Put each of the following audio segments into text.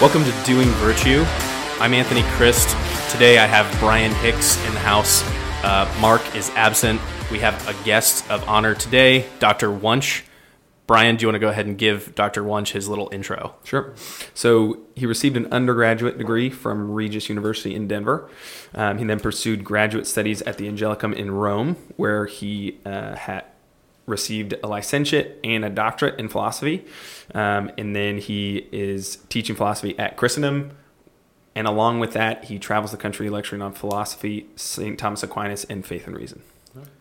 Welcome to Dewing Virtue. I'm Anthony Criste. Today I have Brian Hicks in the house. Uh, Mark is absent. We have a guest of honor today, Dr. Wunsch. Brian, do you want to go ahead and give Dr. Wunsch his little intro? Sure. So he received an undergraduate degree from Regis University in Denver. Um, he then pursued graduate studies at the Angelicum in Rome, where he uh, had received a licentiate and a doctorate in philosophy. Um, and then he is teaching philosophy at Christendom. And along with that, he travels the country lecturing on philosophy, St. Thomas Aquinas, and faith and reason.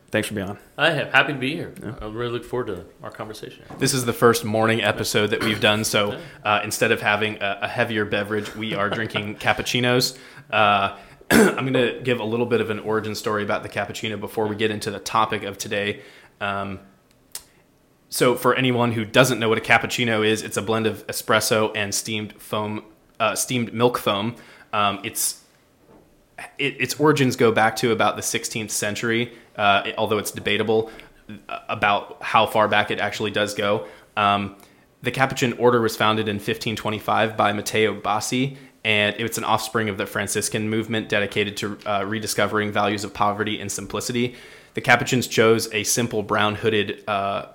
Thanks for being on. I am happy to be here. I really look forward to our conversation. This is the first morning episode that we've done, so uh, instead of having a, a heavier beverage, we are drinking cappuccinos. Uh, I'm going to give a little bit of an origin story about the cappuccino before we get into the topic of today. Um, so, for anyone who doesn't know what a cappuccino is, it's a blend of espresso and steamed foam, uh, steamed milk foam. Um, it's it, its origins go back to about the 16th century, uh, it- although it's debatable uh, about how far back it actually does go. Um, the Capuchin order was founded in 1525 by Matteo Bassi, and it's an offspring of the Franciscan movement dedicated to uh, rediscovering values of poverty and simplicity. The Capuchins chose a simple brown hooded uh,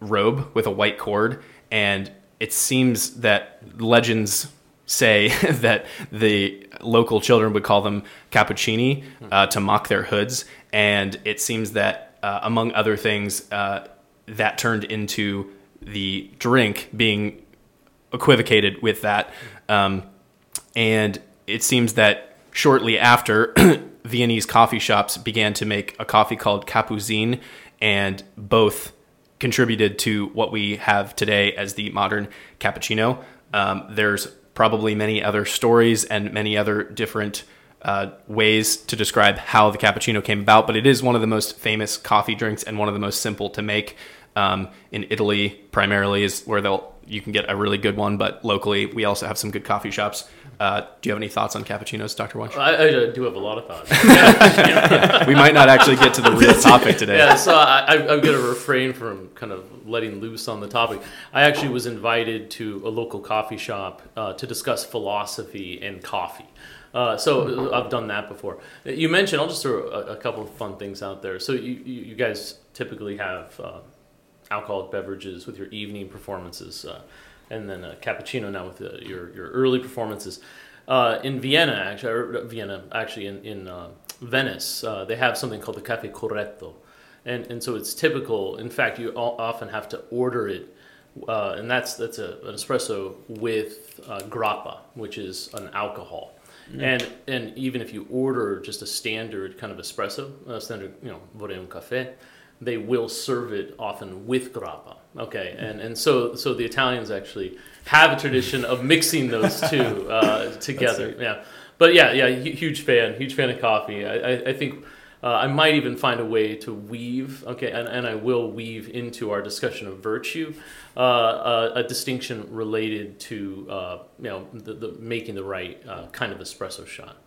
robe with a white cord, and it seems that legends say that the local children would call them cappuccini uh, to mock their hoods, and it seems that uh, among other things, uh, that turned into the drink being equivocated with that, um, and it seems that shortly after. Viennese coffee shops began to make a coffee called Capucine, and both contributed to what we have today as the modern cappuccino. Um, there's probably many other stories and many other different uh, ways to describe how the cappuccino came about, but it is one of the most famous coffee drinks and one of the most simple to make. Um, in Italy, primarily, is where they'll you can get a really good one, but locally, we also have some good coffee shops. Uh, do you have any thoughts on cappuccinos, Dr. Wunsch? I, I do have a lot of thoughts. we might not actually get to the real topic today. yeah, so I, I'm going to refrain from kind of letting loose on the topic. I actually was invited to a local coffee shop uh, to discuss philosophy and coffee. Uh, so I've done that before. You mentioned, I'll just throw a, a couple of fun things out there. So you, you, you guys typically have uh, alcoholic beverages with your evening performances, uh, and then a cappuccino now with uh, your your early performances. Uh, in Vienna, actually, or Vienna, actually in in uh, Venice, uh, they have something called the cafe corretto, and and so it's typical. In fact, you often have to order it. Uh, and that's that's a, an espresso with uh, grappa, which is an alcohol, and and even if you order just a standard kind of espresso, a standard you know un caffè, they will serve it often with grappa. Okay, and and so so the Italians actually have a tradition of mixing those two uh, together. Yeah, but yeah, yeah, huge fan, huge fan of coffee. I I, I think. Uh, I might even find a way to weave, okay, and, and I will weave into our discussion of virtue uh, uh, a distinction related to uh, you know the, the making the right uh, kind of espresso shot.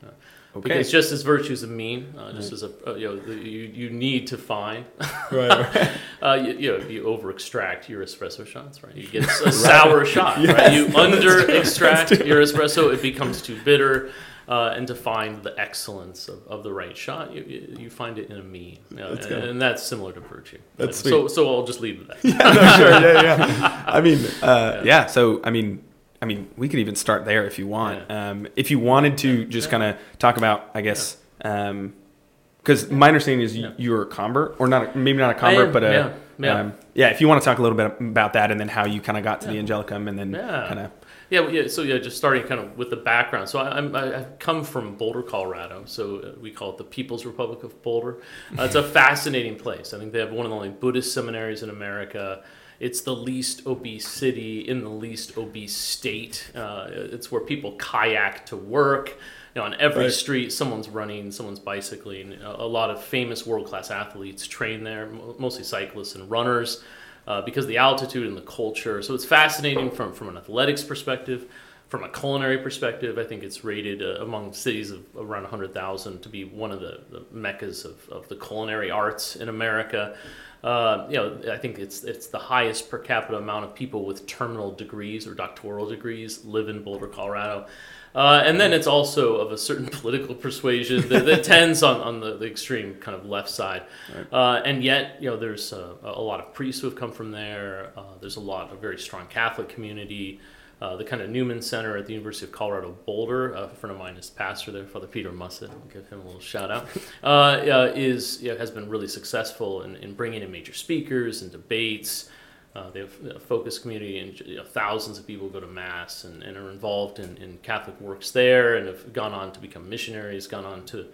Uh, Okay. Because just as virtues a mean, uh, just as a uh, you know the, you, you need to find. Right, right. uh, you, you know you over extract your espresso shots right? You get a sour shot right? You under extract your espresso it becomes too bitter uh, and to find the excellence of, of the right shot you, you, you find it in a mean. You know, That's and, and that's similar to virtue. That's so so I'll just leave it at that. No, sure, yeah, yeah. I mean, uh, yeah. So, I mean, I mean, we could even start there if you want. Um, if you wanted to just kind of talk about, I guess, because my understanding is you, Yeah. you're a convert, or not, a, maybe not a convert, am, but a, yeah, yeah. Um, yeah. If you want to talk a little bit about that, and then how you kind of got to the Angelicum, and then Yeah. kind of Yeah, well, yeah. So yeah, just starting kind of with the background. So I, I'm, I- come from Boulder, Colorado. So uh, we call it the People's Republic of Boulder. Uh, it's a fascinating place. I think they have one of the only Buddhist seminaries in America. It's the least obese city in the least obese state. Uh, it's where people kayak to work. You know, on every Right. street, someone's running, someone's bicycling. A, lot of famous world-class athletes train there, mostly cyclists and runners uh, because of the altitude and the culture. So it's fascinating from, from an athletics perspective. from a culinary perspective, I think it's rated uh, among cities of around 100,000 to be one of the, the meccas of, of the culinary arts in America. Uh, you know, I think it's it's the highest per capita amount of people with terminal degrees or doctoral degrees live in Boulder, Colorado. Uh, and then it's also of a certain political persuasion that, that tends on, on the, the extreme kind of left side. Right. Uh, and yet, you know, there's a, a, lot of priests who have come from there. Uh, there's a lot of very strong Catholic community. Uh, the kind of Newman Center at the University of Colorado Boulder, a friend of mine is pastor there, Father Peter Mussett. I'll give him a little shout out. Uh, is has been really successful in, in bringing in major speakers and debates. Uh, they have a focus community, and you know, thousands of people go to mass and, and are involved in, in Catholic works there, and have gone on to become missionaries, gone on to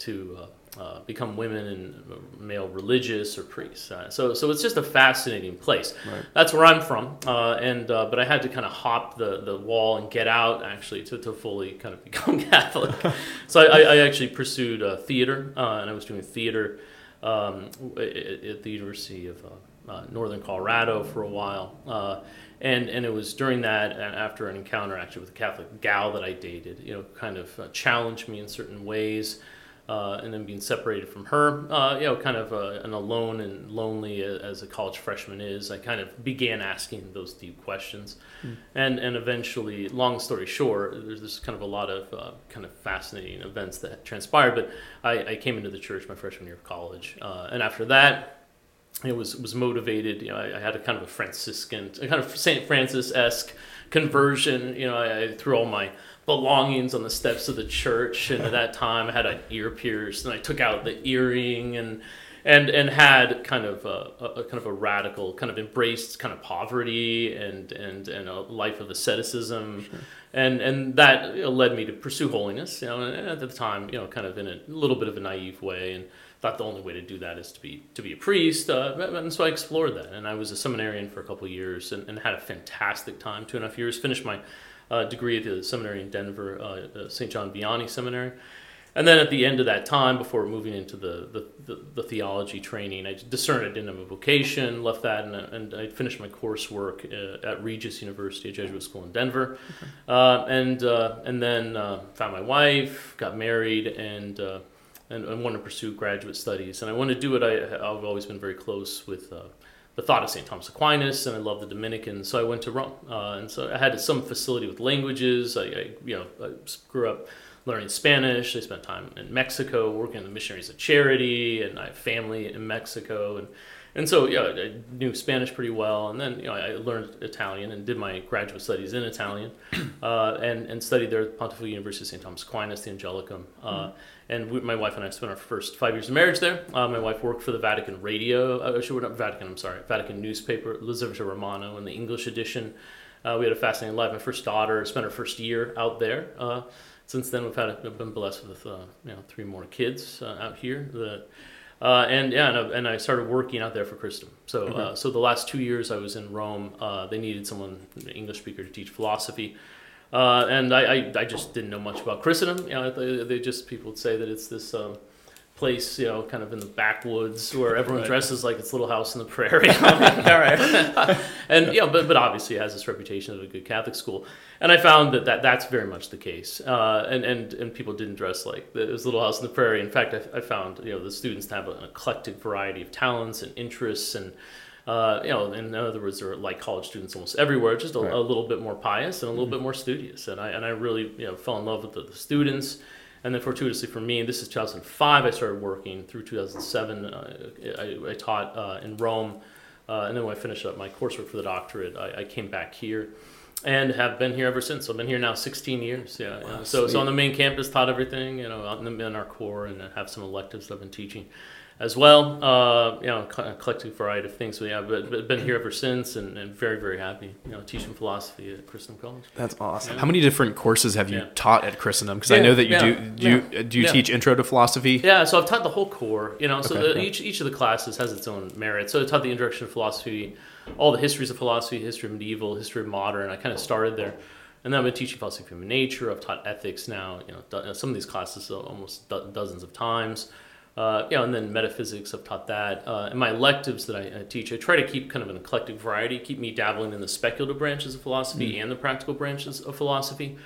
to uh, become women and male religious or priests. Uh, so, so it's just a fascinating place. Right. That's where I'm from, uh, and uh, but I had to kind of hop the, the wall and get out actually to, to fully kind of become Catholic. so I, I, actually pursued uh, theater, uh, and I was doing theater um, at the University of Northern Colorado for a while. and, and it was during that, and after an encounter actually with a Catholic gal that I dated, you know, kind of challenged me in certain ways uh, and then being separated from her, uh, you know, kind of uh, an alone and lonely as a college freshman is, I kind of began asking those deep questions, mm. and and eventually, long story short, there's this kind of a lot of uh, kind of fascinating events that transpired. But I, I, came into the church my freshman year of college, uh, and after that. It was was motivated. You know, I, I, had a kind of a Franciscan, a kind of Saint Francis esque conversion. You know, I, I threw all my belongings on the steps of the church. And at that time, I had an ear pierced, and I took out the earring and and and had kind of a, a, kind of a radical kind of embraced kind of poverty and and and a life of asceticism. Sure. And, and that led me to pursue holiness, you know, and at the time, you know, kind of in a little bit of a naive way, and thought the only way to do that is to be to be a priest. Uh, and so I explored that, and I was a seminarian for a couple of years, and, and had a fantastic time, two and a half years. Finished my uh, degree at the seminary in Denver, uh, uh St. John Vianney Seminary. And then at the end of that time, before moving into the, the, the, the theology training, I discerned I didn't have a vocation, left that, and, and I finished my coursework uh, at Regis University, a Jesuit school in Denver. Okay. Uh, and, uh, and then uh, found my wife, got married, and, and, and wanted to pursue graduate studies. And I wanted to do it, I, I've always been very close with the thought of St. Thomas Aquinas, and I love the Dominicans, so I went to Rome. Uh, and so I had some facility with languages. I, I, you know, I grew up learning Spanish. I spent time in Mexico working in the Missionaries of Charity, and I have family in Mexico, and and so yeah, I knew Spanish pretty well. And then you know, I learned Italian and did my graduate studies in Italian, uh, and and studied there at Pontifical University of St. Thomas Aquinas, the Angelicum. Uh, mm-hmm and we, my wife and I spent our first five years of marriage there. Uh, my wife worked for the Vatican Radio, uh, she not Vatican, I'm sorry, Vatican newspaper, L'Osservatore Romano, in the English edition. Uh, we had a fascinating life. My first daughter spent her first year out there. Uh, since then, we've had a, been blessed with uh, you know three more kids uh, out here. The, uh, and yeah, and, and, I started working out there for Christendom. So, uh, so the last two years I was in Rome, uh, they needed someone, an English speaker, to teach philosophy. Uh, and I, I, I, just didn't know much about Christendom. You know, they, they just people would say that it's this um, place, you know, kind of in the backwoods where everyone right. dresses like it's Little House on the Prairie. All right, and you know, but but obviously it has this reputation of a good Catholic school. And I found that, that that's very much the case. Uh, and and and people didn't dress like it was Little House on the Prairie. In fact, I, I found you know the students have an eclectic variety of talents and interests and uh, you know, in other words, they're like college students almost everywhere, just a, right. a little bit more pious and a little mm-hmm. bit more studious. And I and I really you know fell in love with the, the, students. And then fortuitously for me, this is 2005. I started working through 2007. Uh, I, I, taught uh, in Rome, uh, and then when I finished up my coursework for the doctorate, I, I, came back here. And have been here ever since. So I've been here now 16 years. Yeah. Wow, so, so on the main campus, taught everything. You know, in, the, in our core, and have some electives I've been teaching as well. Uh, you know, collecting a variety of things. So yeah, but, but been here ever since, and, and, very very happy. You know, teaching philosophy at Christendom College. That's awesome. Yeah. How many different courses have you yeah. taught at Christendom? Because yeah, I know that you do. Do you, do you teach intro to philosophy? Yeah, so I've taught the whole core. You know, so okay, the, each each of the classes has its own merit. So I taught the introduction to philosophy, all the histories of philosophy, history of medieval, history of modern. I kind of started there. And then I've been teaching philosophy of human nature. I've taught ethics now, you know, some of these classes almost dozens of times. Uh, you know, and then metaphysics, I've taught that. Uh, and my electives that I, I teach, I try to keep kind of an eclectic variety, keep me dabbling in the speculative branches of philosophy and the practical branches of philosophy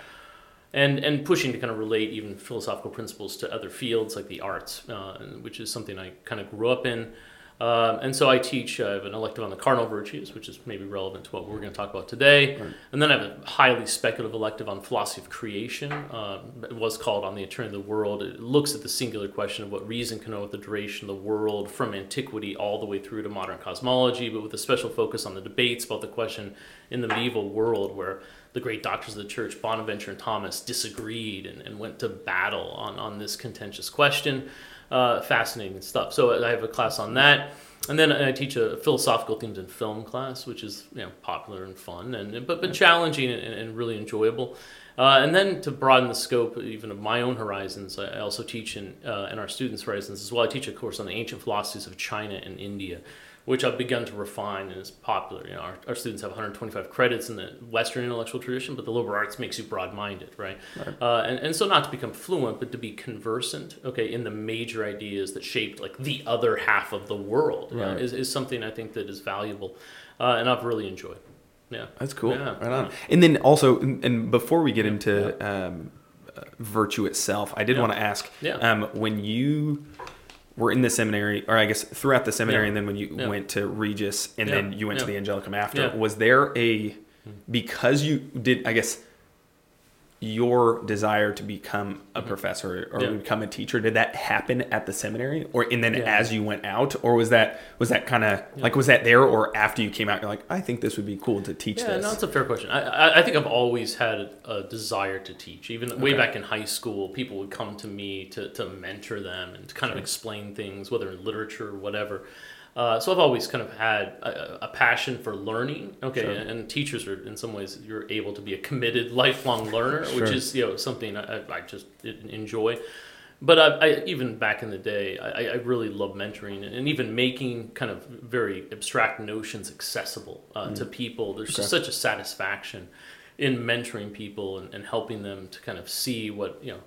and and pushing to kind of relate even philosophical principles to other fields like the arts, uh, which is something I kind of grew up in. Um, and so I teach. I have an elective on the cardinal virtues, which is maybe relevant to what we're going to talk about today. Right. And then I have a highly speculative elective on philosophy of creation. Um, it was called on the eternity of the world. It looks at the singular question of what reason can know with the duration of the world from antiquity all the way through to modern cosmology, but with a special focus on the debates about the question in the medieval world where the great doctors of the church, Bonaventure and Thomas, disagreed and, and went to battle on, on this contentious question. Uh, fascinating stuff. So I have a class on that. And then I teach a philosophical themes in film class, which is you know popular and fun, and but but challenging and, and really enjoyable. Uh, and then to broaden the scope even of my own horizons, I also teach in uh, in our students' horizons as well. I teach a course on the ancient philosophies of China and India, which I've begun to refine and is popular. You know, our, our students have 125 credits in the Western intellectual tradition, but the liberal arts makes you broad-minded, right? Right. Uh, and, and so not to become fluent, but to be conversant, okay, in the major ideas that shaped like the other half of the world Right. is, is something I think that is valuable, uh, and I've really enjoyed. Yeah. That's cool. Yeah. Right on. And then also, and before we get into um, uh, virtue itself, I did Yeah. want to ask Yeah. um, when you were in the seminary, or I guess throughout the seminary, Yeah. and then when you Yeah. went to Regis, and Yeah. then you went to the Angelicum after, was there a hmm. because you did, I guess, your desire to become a professor or Mm-hmm. Yeah. become a teacher did that happen at the seminary or and then Yeah. as you went out or was that was that kind of like was that there or after you came out you're like i think this would be cool to teach Yeah, this no, it's a fair question. I, I, I think I've always had a desire to teach. Even way back in high school, people would come to me to, to mentor them and to kind of explain things, whether in literature or whatever. Uh, so I've always kind of had a, a passion for learning. Okay, Sure. and, and teachers are in some ways you're able to be a committed lifelong learner, which is you know something I, I just enjoy. But I, I, even back in the day, I, I really love mentoring and even making kind of very abstract notions accessible uh, to people. There's just Okay. such a satisfaction in mentoring people and, and helping them to kind of see what you know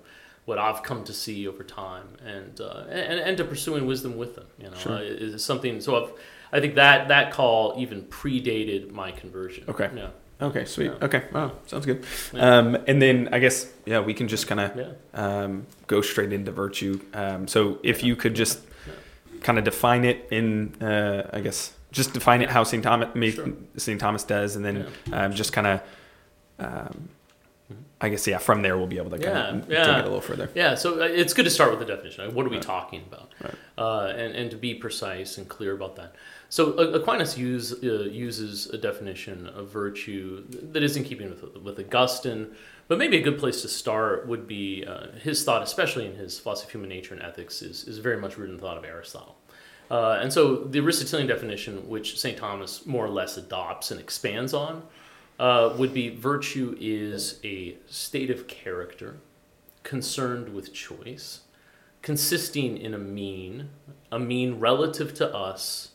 what I've come to see over time and uh, and, and to pursuing wisdom with them. You know, Sure. uh, is something. So I've, I think that that call even predated my conversion. Okay. Yeah. Okay, sweet. Yeah. Okay, wow, sounds good. Yeah. Um, and then I guess yeah, we can just kind of Yeah. um, go straight into virtue. Um, so if you could just kind of define it in, uh, I guess, just define it how St. Thomas Sure. St. Thomas does, and then um, just kind of, um, I guess yeah, from there we'll be able to kind Yeah, of yeah. dig it a little further. Yeah, so uh, it's good to start with the definition. What are we Right. talking about? Right. Uh, and, and to be precise and clear about that. So Aquinas use, uh, uses a definition of virtue that is in keeping with, with Augustine, but maybe a good place to start would be uh, his thought, especially in his philosophy of human nature and ethics, is, is very much rooted in the thought of Aristotle. Uh, and so the Aristotelian definition, which St. Thomas more or less adopts and expands on, uh, would be virtue is a state of character concerned with choice, consisting in a mean, a mean relative to us,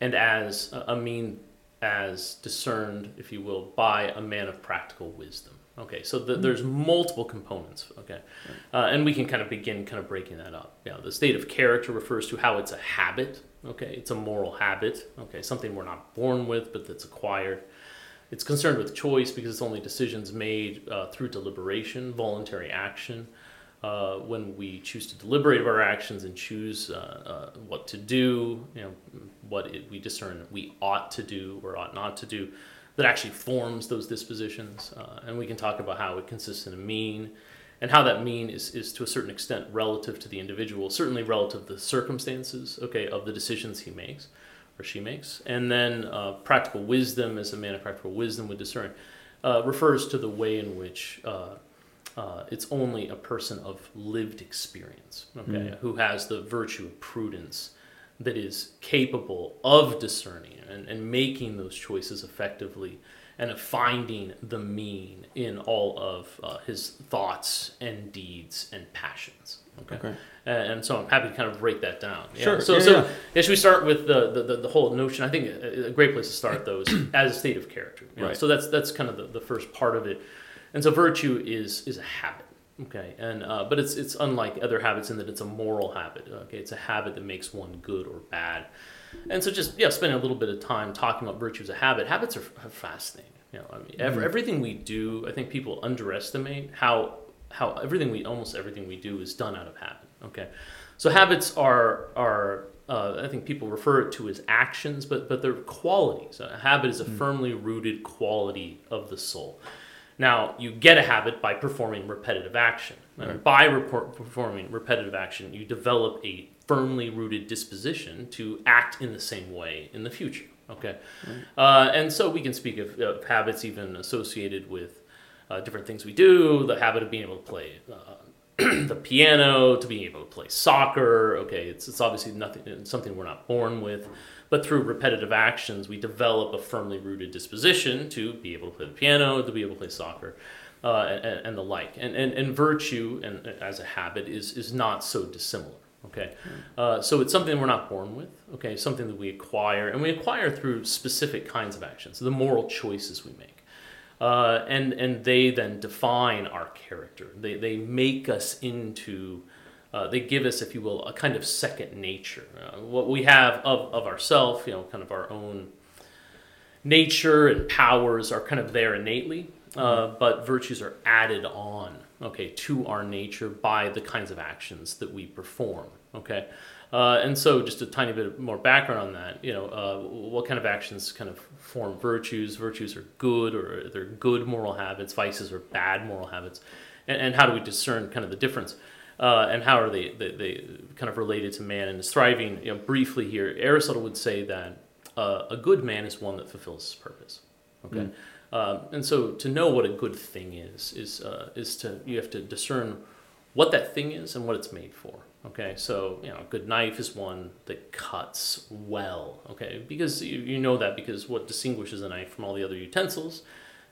and as a mean as discerned, if you will, by a man of practical wisdom. Okay, so the, there's multiple components. Okay, uh, and we can kind of begin kind of breaking that up. Yeah, the state of character refers to how it's a habit. Okay, it's a moral habit. Okay, something we're not born with, but that's acquired. It's concerned with choice because it's only decisions made uh, through deliberation, voluntary action. Uh, when we choose to deliberate of our actions and choose uh, uh, what to do, you know, what it, we discern we ought to do or ought not to do, that actually forms those dispositions. Uh, and we can talk about how it consists in a mean, and how that mean is, is to a certain extent relative to the individual, certainly relative to the circumstances, okay, of the decisions he makes or she makes. And then uh, practical wisdom, as a man of practical wisdom would discern, uh, refers to the way in which uh, uh, it's only a person of lived experience, okay, who has the virtue of prudence that is capable of discerning and, and making those choices effectively and of finding the mean in all of uh, his thoughts and deeds and passions. Okay. Okay. And, and so I'm happy to kind of break that down. Yeah. Sure, So, yeah, so yeah. yeah, should we start with the, the, the, the whole notion? I think a, a great place to start, though, is as a state of character. you know. Right. So that's that's kind of the, the first part of it. And so virtue is is a habit. Okay, and uh, but it's it's unlike other habits in that it's a moral habit. Okay, it's a habit that makes one good or bad, and so just yeah, spending a little bit of time talking about virtue as a habit. Habits are, are fascinating. You know, I mean, ev- everything we do, I think people underestimate how how everything we almost everything we do is done out of habit. Okay, so habits are are uh, I think people refer it to as actions, but but they're qualities. A habit is a firmly rooted quality of the soul. Now, you get a habit by performing repetitive action. And by report, performing repetitive action, you develop a firmly rooted disposition to act in the same way in the future. Okay, uh, and so we can speak of, of habits even associated with uh, different things we do. The habit of being able to play uh, the piano, to being able to play soccer. Okay, it's, it's obviously nothing it's something we're not born with, but through repetitive actions, we develop a firmly rooted disposition to be able to play the piano, to be able to play soccer, uh, and, and the like. And, and, and virtue, and as a habit, is is not so dissimilar. Okay, uh, so it's something we're not born with. Okay, something that we acquire, and we acquire through specific kinds of actions, the moral choices we make. Uh, and and they then define our character. They they make us into, uh, they give us, if you will, a kind of second nature. Uh, what we have of of ourself, you know, kind of our own nature and powers are kind of there innately, uh, but virtues are added on, okay, to our nature by the kinds of actions that we perform. Okay. Uh, and so, just a tiny bit more background on that. You know, uh, what kind of actions kind of form virtues? Virtues are good, or they're good moral habits. Vices are bad moral habits. And, and how do we discern kind of the difference? Uh, and how are they, they, they kind of related to man and is thriving? You know, briefly here, Aristotle would say that uh, a good man is one that fulfills his purpose. Okay, um, and so to know what a good thing is is uh, is to you have to discern what that thing is and what it's made for. Okay, so you know, a good knife is one that cuts well. Okay, because you, you know that because what distinguishes a knife from all the other utensils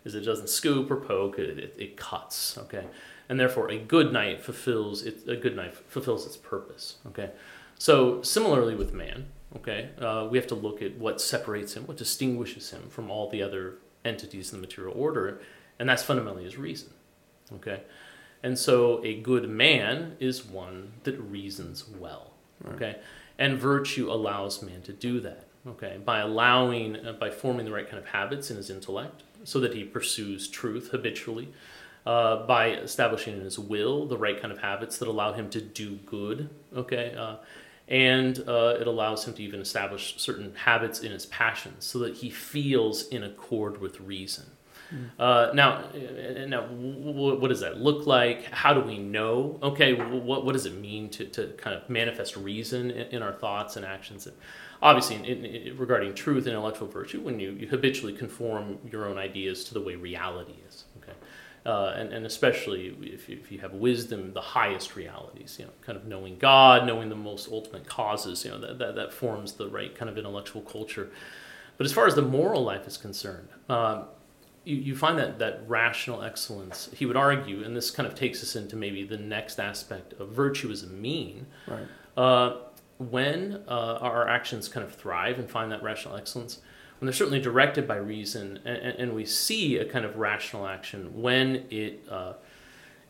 is it doesn't scoop or poke; it, it, it cuts. Okay, and therefore a good knife fulfills it. A good knife fulfills its purpose. Okay, so similarly with man. Okay, uh, we have to look at what separates him, what distinguishes him from all the other entities in the material order, and that's fundamentally his reason. Okay. And so a good man is one that reasons well. Okay. And virtue allows man to do that. Okay. By allowing, uh, by forming the right kind of habits in his intellect so that he pursues truth habitually, uh, by establishing in his will the right kind of habits that allow him to do good. Okay. Uh, and uh, it allows him to even establish certain habits in his passions so that he feels in accord with reason. Uh, now, uh, now, what does that look like? How do we know? Okay, what, what does it mean to, to kind of manifest reason in, in our thoughts and actions? And obviously, in, in, in- regarding truth and intellectual virtue, when you, you habitually conform your own ideas to the way reality is. Okay, uh, and, and especially if you, if you have wisdom, the highest realities, you know, kind of knowing God, knowing the most ultimate causes, you know, that, that, that forms the right kind of intellectual culture. But as far as the moral life is concerned, um, you, you find that that rational excellence he would argue and this kind of takes us into maybe the next aspect of virtue as a mean Right. uh, when uh, our actions kind of thrive and find that rational excellence when they're certainly directed by reason and, and, we see a kind of rational action when it uh,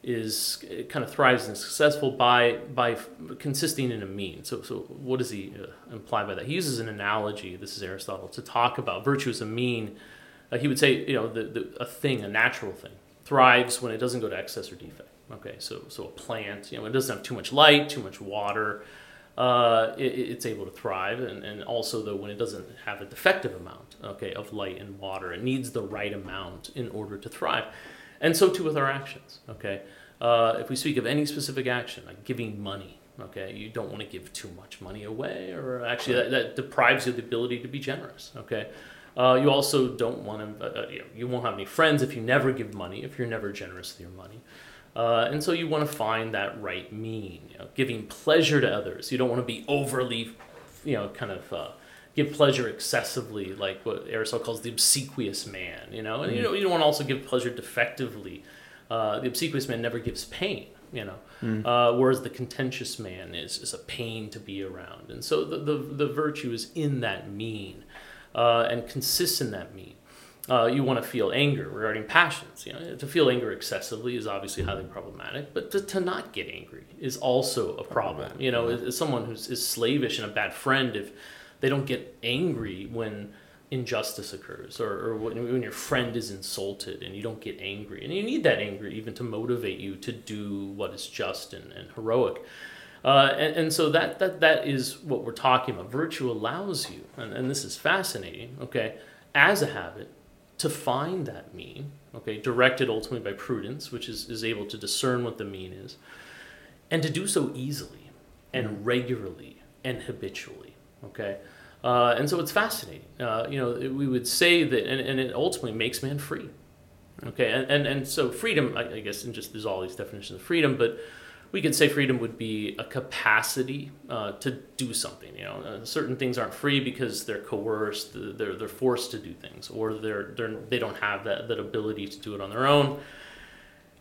is it kind of thrives and is successful by by consisting in a mean. So so what does he uh, imply by that? He uses an analogy. This is Aristotle to talk about virtue as a mean. Uh, he would say you know the, the a thing a natural thing thrives when it doesn't go to excess or defect. Okay, so so a plant you know it doesn't have too much light, too much water. Uh, it, it's able to thrive, and, and also though when it doesn't have a defective amount, okay, of light and water, it needs the right amount in order to thrive. And so too with our actions. Okay, uh, if we speak of any specific action, like giving money, okay, you don't want to give too much money away, or actually that, that deprives you of the ability to be generous. Okay, uh, you also don't want to. Uh, you, know, you won't have any friends if you never give money, if you're never generous with your money. Uh, and so you want to find that right mean, you know, giving pleasure to others. You don't want to be overly, you know, kind of uh, give pleasure excessively, like what Aristotle calls the obsequious man. You know, and you know you don't want to also give pleasure defectively. Uh, the obsequious man never gives pain. You know, uh, whereas the contentious man is, is a pain to be around. And so the, the, the virtue is in that mean uh, and consists in that mean. Uh, you want to feel anger regarding passions. You know, to feel anger excessively is obviously highly problematic, but to, to not get angry is also a problem. You know, as, as someone who's is slavish and a bad friend, if they don't get angry when injustice occurs or, or when, when your friend is insulted and you don't get angry, and you need that anger even to motivate you to do what is just and, and heroic. Uh, and, and so that, that that is what we're talking about. Virtue allows you, and, and this is fascinating, okay, as a habit, to find that mean, okay, directed ultimately by prudence, which is, is able to discern what the mean is, and to do so easily and regularly and habitually, okay? Uh, and so it's fascinating. Uh, you know, we would say that, and, and it ultimately makes man free. Okay, and, and, and so freedom, I, I guess, and just there's all these definitions of freedom, but we could say freedom would be a capacity uh, to do something. You know, uh, certain things aren't free because they're coerced, they're, they're forced to do things, or they're, they're, they don't have that, that ability to do it on their own.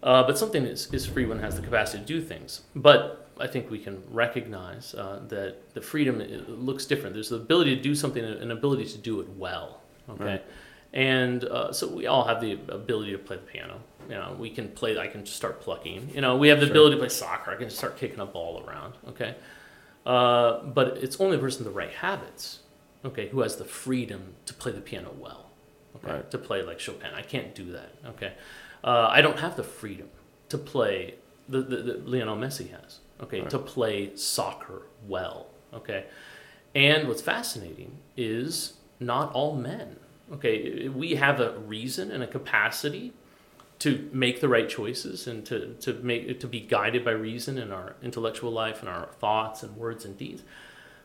Uh, but something is, is free when it has the capacity to do things. But I think we can recognize uh, that the freedom looks different. There's the ability to do something, an ability to do it well. Okay. Right. And uh, so we all have the ability to play the piano. You know, we can play. I can just start plucking. You know, we have the sure. ability to play soccer. I can just start kicking a ball around. Okay, uh, but it's only a person with the right habits. Okay, who has the freedom to play the piano well. Okay, right. to play like Chopin. I can't do that. Okay, uh, I don't have the freedom to play the, the, the Lionel Messi has. Okay, right. to play soccer well. Okay, and what's fascinating is not all men okay, we have a reason and a capacity to make the right choices and to, to make to be guided by reason in our intellectual life and our thoughts and words and deeds.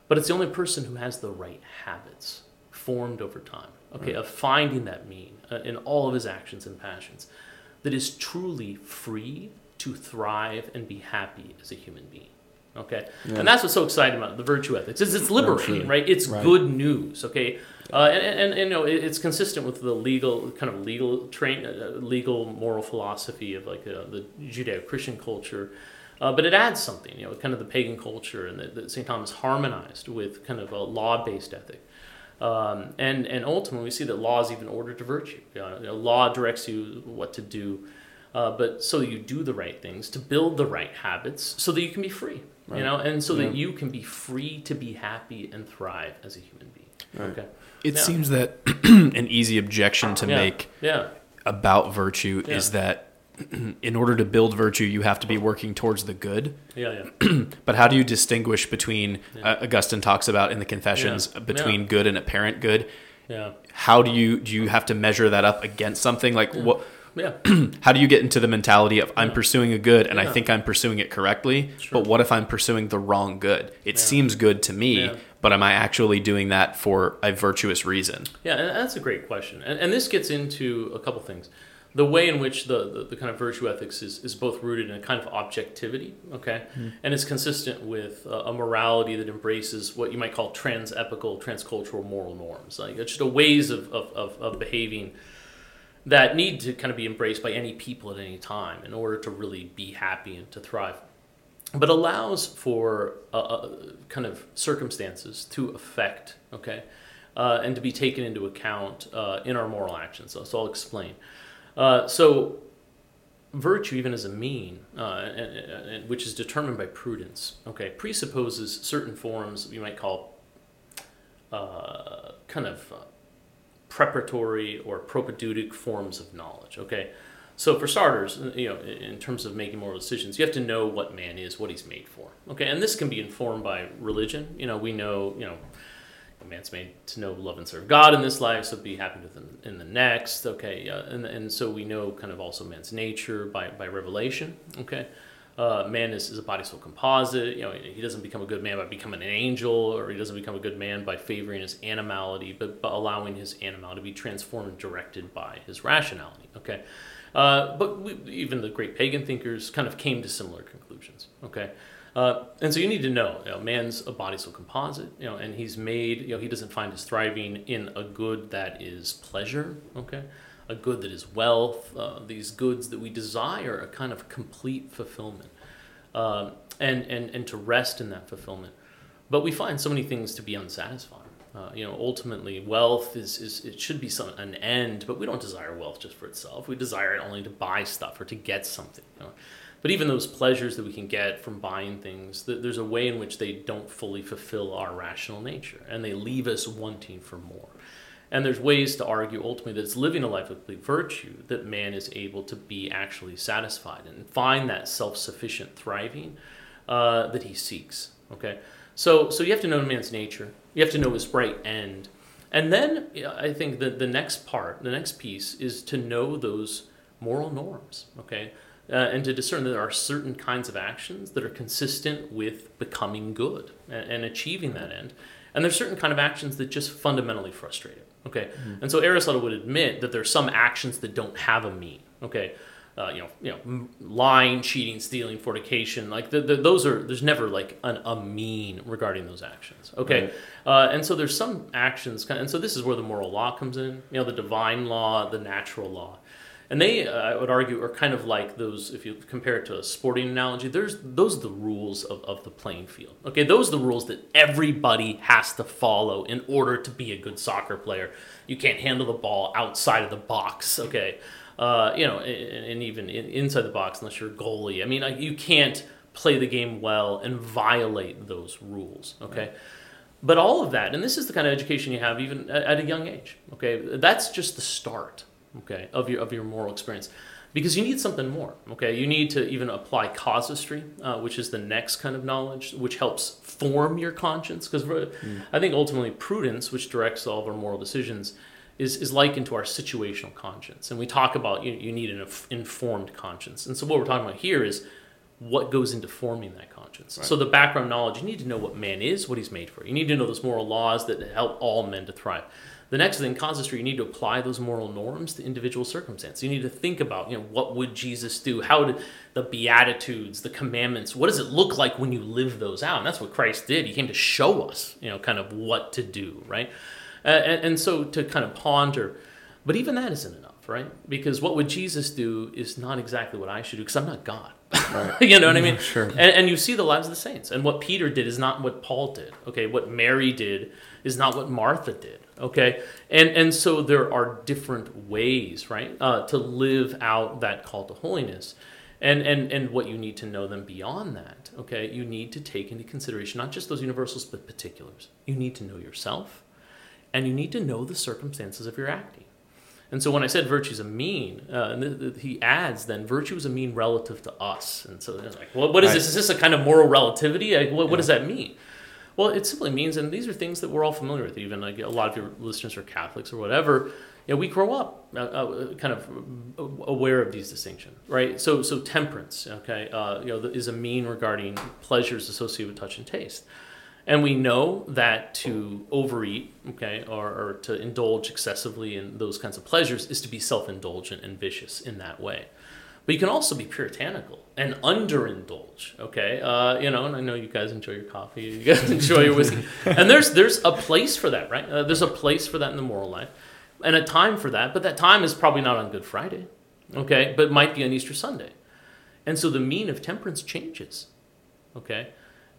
But it's the only person who has the right habits formed over time, okay, right. of finding that mean uh, in all of his actions and passions that is truly free to thrive and be happy as a human being. Okay, yeah. and that's what's so exciting about the virtue ethics. Is it's liberating, right? It's right. good news. Okay, uh, and, and, and, you know it, it's consistent with the legal kind of legal train, uh, legal moral philosophy of like uh, the Judeo-Christian culture. Uh, but it adds something, you know, kind of the pagan culture, and that St. Thomas harmonized with kind of a law-based ethic. Um, and and ultimately, we see that law is even ordered to virtue. Uh, you know, law directs you what to do, uh, but so you do the right things to build the right habits, so that you can be free. Right. You know, and so yeah. that you can be free to be happy and thrive as a human being. Right. Okay. It yeah. seems that an easy objection to yeah. make yeah. about virtue is that in order to build virtue, you have to be working towards the good. Yeah, yeah. but how do you distinguish between uh, Augustine talks about in the Confessions between good and apparent good? Yeah. How do you do you have to measure that up against something like what? Yeah. how do you get into the mentality of I'm pursuing a good and I think I'm pursuing it correctly, sure. but what if I'm pursuing the wrong good? It seems good to me, but am I actually doing that for a virtuous reason? Yeah, that's a great question. And, and this gets into a couple things. The way in which the, the, the, kind of virtue ethics is, is both rooted in a kind of objectivity, okay, mm-hmm. and is consistent with a, a, morality that embraces what you might call trans-epochal, transcultural moral norms. Like it's just a ways of, of, of, of behaving that need to kind of be embraced by any people at any time in order to really be happy and to thrive but allows for uh, uh, kind of circumstances to affect okay uh, and to be taken into account uh, in our moral actions so, so i'll explain uh, so virtue even as a mean and, and, which is determined by prudence okay presupposes certain forms we might call kind of preparatory or propedeutic forms of knowledge. Okay, so for starters, you know, in terms of making moral decisions, you have to know what man is, what he's made for. Okay, and this can be informed by religion. You know, we know, you know, man's made to know, love, and serve God in this life, so be happy with him in the next. Okay, uh, and and so we know kind of also man's nature by by revelation. Okay uh, man is, is a body soul composite. You know, he doesn't become a good man by becoming an angel, or he doesn't become a good man by favoring his animality, but, but allowing his animality to be transformed and directed by his rationality. Okay, uh, but we, even the great pagan thinkers kind of came to similar conclusions. Okay. Uh, and so you need to know, you know, man's a body soul composite, you know, and he's made, you know, he doesn't find his thriving in a good that is pleasure, okay? a good that is wealth, uh, these goods that we desire, a kind of complete fulfillment, uh, and, and, and to rest in that fulfillment. But we find so many things to be unsatisfying. Uh, you know, ultimately, wealth is, is it should be some an end, but we don't desire wealth just for itself. We desire it only to buy stuff or to get something. You know? But even those pleasures that we can get from buying things, th- there's a way in which they don't fully fulfill our rational nature, and they leave us wanting for more. And there's ways to argue ultimately that it's living a life of virtue that man is able to be actually satisfied and find that self-sufficient thriving uh, that he seeks. Okay, so so you have to know man's nature. You have to know his right end, and then I think that the next part, the next piece, is to know those moral norms. Okay. Uh, and to discern that there are certain kinds of actions that are consistent with becoming good and, and achieving that end, and there's certain kind of actions that just fundamentally frustrate it. Okay, mm-hmm. and so Aristotle would admit that there's some actions that don't have a mean. Okay, uh, you know, you know, lying, cheating, stealing, fornication, like the, the, those are there's never like an, a mean regarding those actions. Okay, right. uh, and so there's some actions, and so this is where the moral law comes in. You know, the divine law, the natural law, and they, uh, I would argue, are kind of like those. If you compare it to a sporting analogy, there's those are the rules of, of the playing field. Okay, those are the rules that everybody has to follow in order to be a good soccer player. You can't handle the ball outside of the box. Okay uh, you know, and, and even in, inside the box unless you're a goalie. I mean, like, you can't play the game well and violate those rules. Okay. Right. But all of that, and this is the kind of education you have even at a young age. Okay, that's just the start. Okay, of your of your moral experience, because you need something more. Okay, you need to even apply casuistry, uh, which is the next kind of knowledge, which helps form your conscience. Because mm. I think ultimately prudence, which directs all of our moral decisions, is, is likened to our situational conscience. And we talk about you, you need an informed conscience. And so what we're talking about here is what goes into forming that conscience. Right. So the background knowledge, you need to know what man is, what he's made for. You need to know those moral laws that help all men to thrive. The next thing, casuistry, you need to apply those moral norms to individual circumstances. You need to think about, you know, what would Jesus do? How did the beatitudes, the commandments, what does it look like when you live those out? And that's what Christ did. He came to show us, you know, kind of what to do, right? And, and so to kind of ponder, but even that isn't enough, right? Because what would Jesus do is not exactly what I should do because I'm not God. Right. you know what I mean? Sure. And, and, you see the lives of the saints. And what Peter did is not what Paul did. Okay. What Mary did is not what Martha did. Okay. And and so there are different ways, right, uh, to live out that call to holiness. And, and, and what you need to know them beyond that, okay, you need to take into consideration not just those universals, but particulars. You need to know yourself and you need to know the circumstances of your acting. And so when I said virtue is a mean, uh, th- th- he adds then virtue is a mean relative to us. And so it's like, well, what is right. this? Is this a kind of moral relativity? Like, what, what does that mean? Well, it simply means, and these are things that we're all familiar with. Even like a lot of your listeners are Catholics or whatever. You know, we grow up uh, uh, kind of aware of these distinctions, right? So, so temperance, okay, uh, you know, is a mean regarding pleasures associated with touch and taste. And we know that to overeat, okay, or, or to indulge excessively in those kinds of pleasures is to be self indulgent and vicious in that way. But you can also be puritanical and underindulge, okay? Uh, you know, and I know you guys enjoy your coffee, you guys enjoy your whiskey. and there's, there's a place for that, right? Uh, there's a place for that in the moral life and a time for that, but that time is probably not on Good Friday, okay? But might be on Easter Sunday. And so the mean of temperance changes, okay?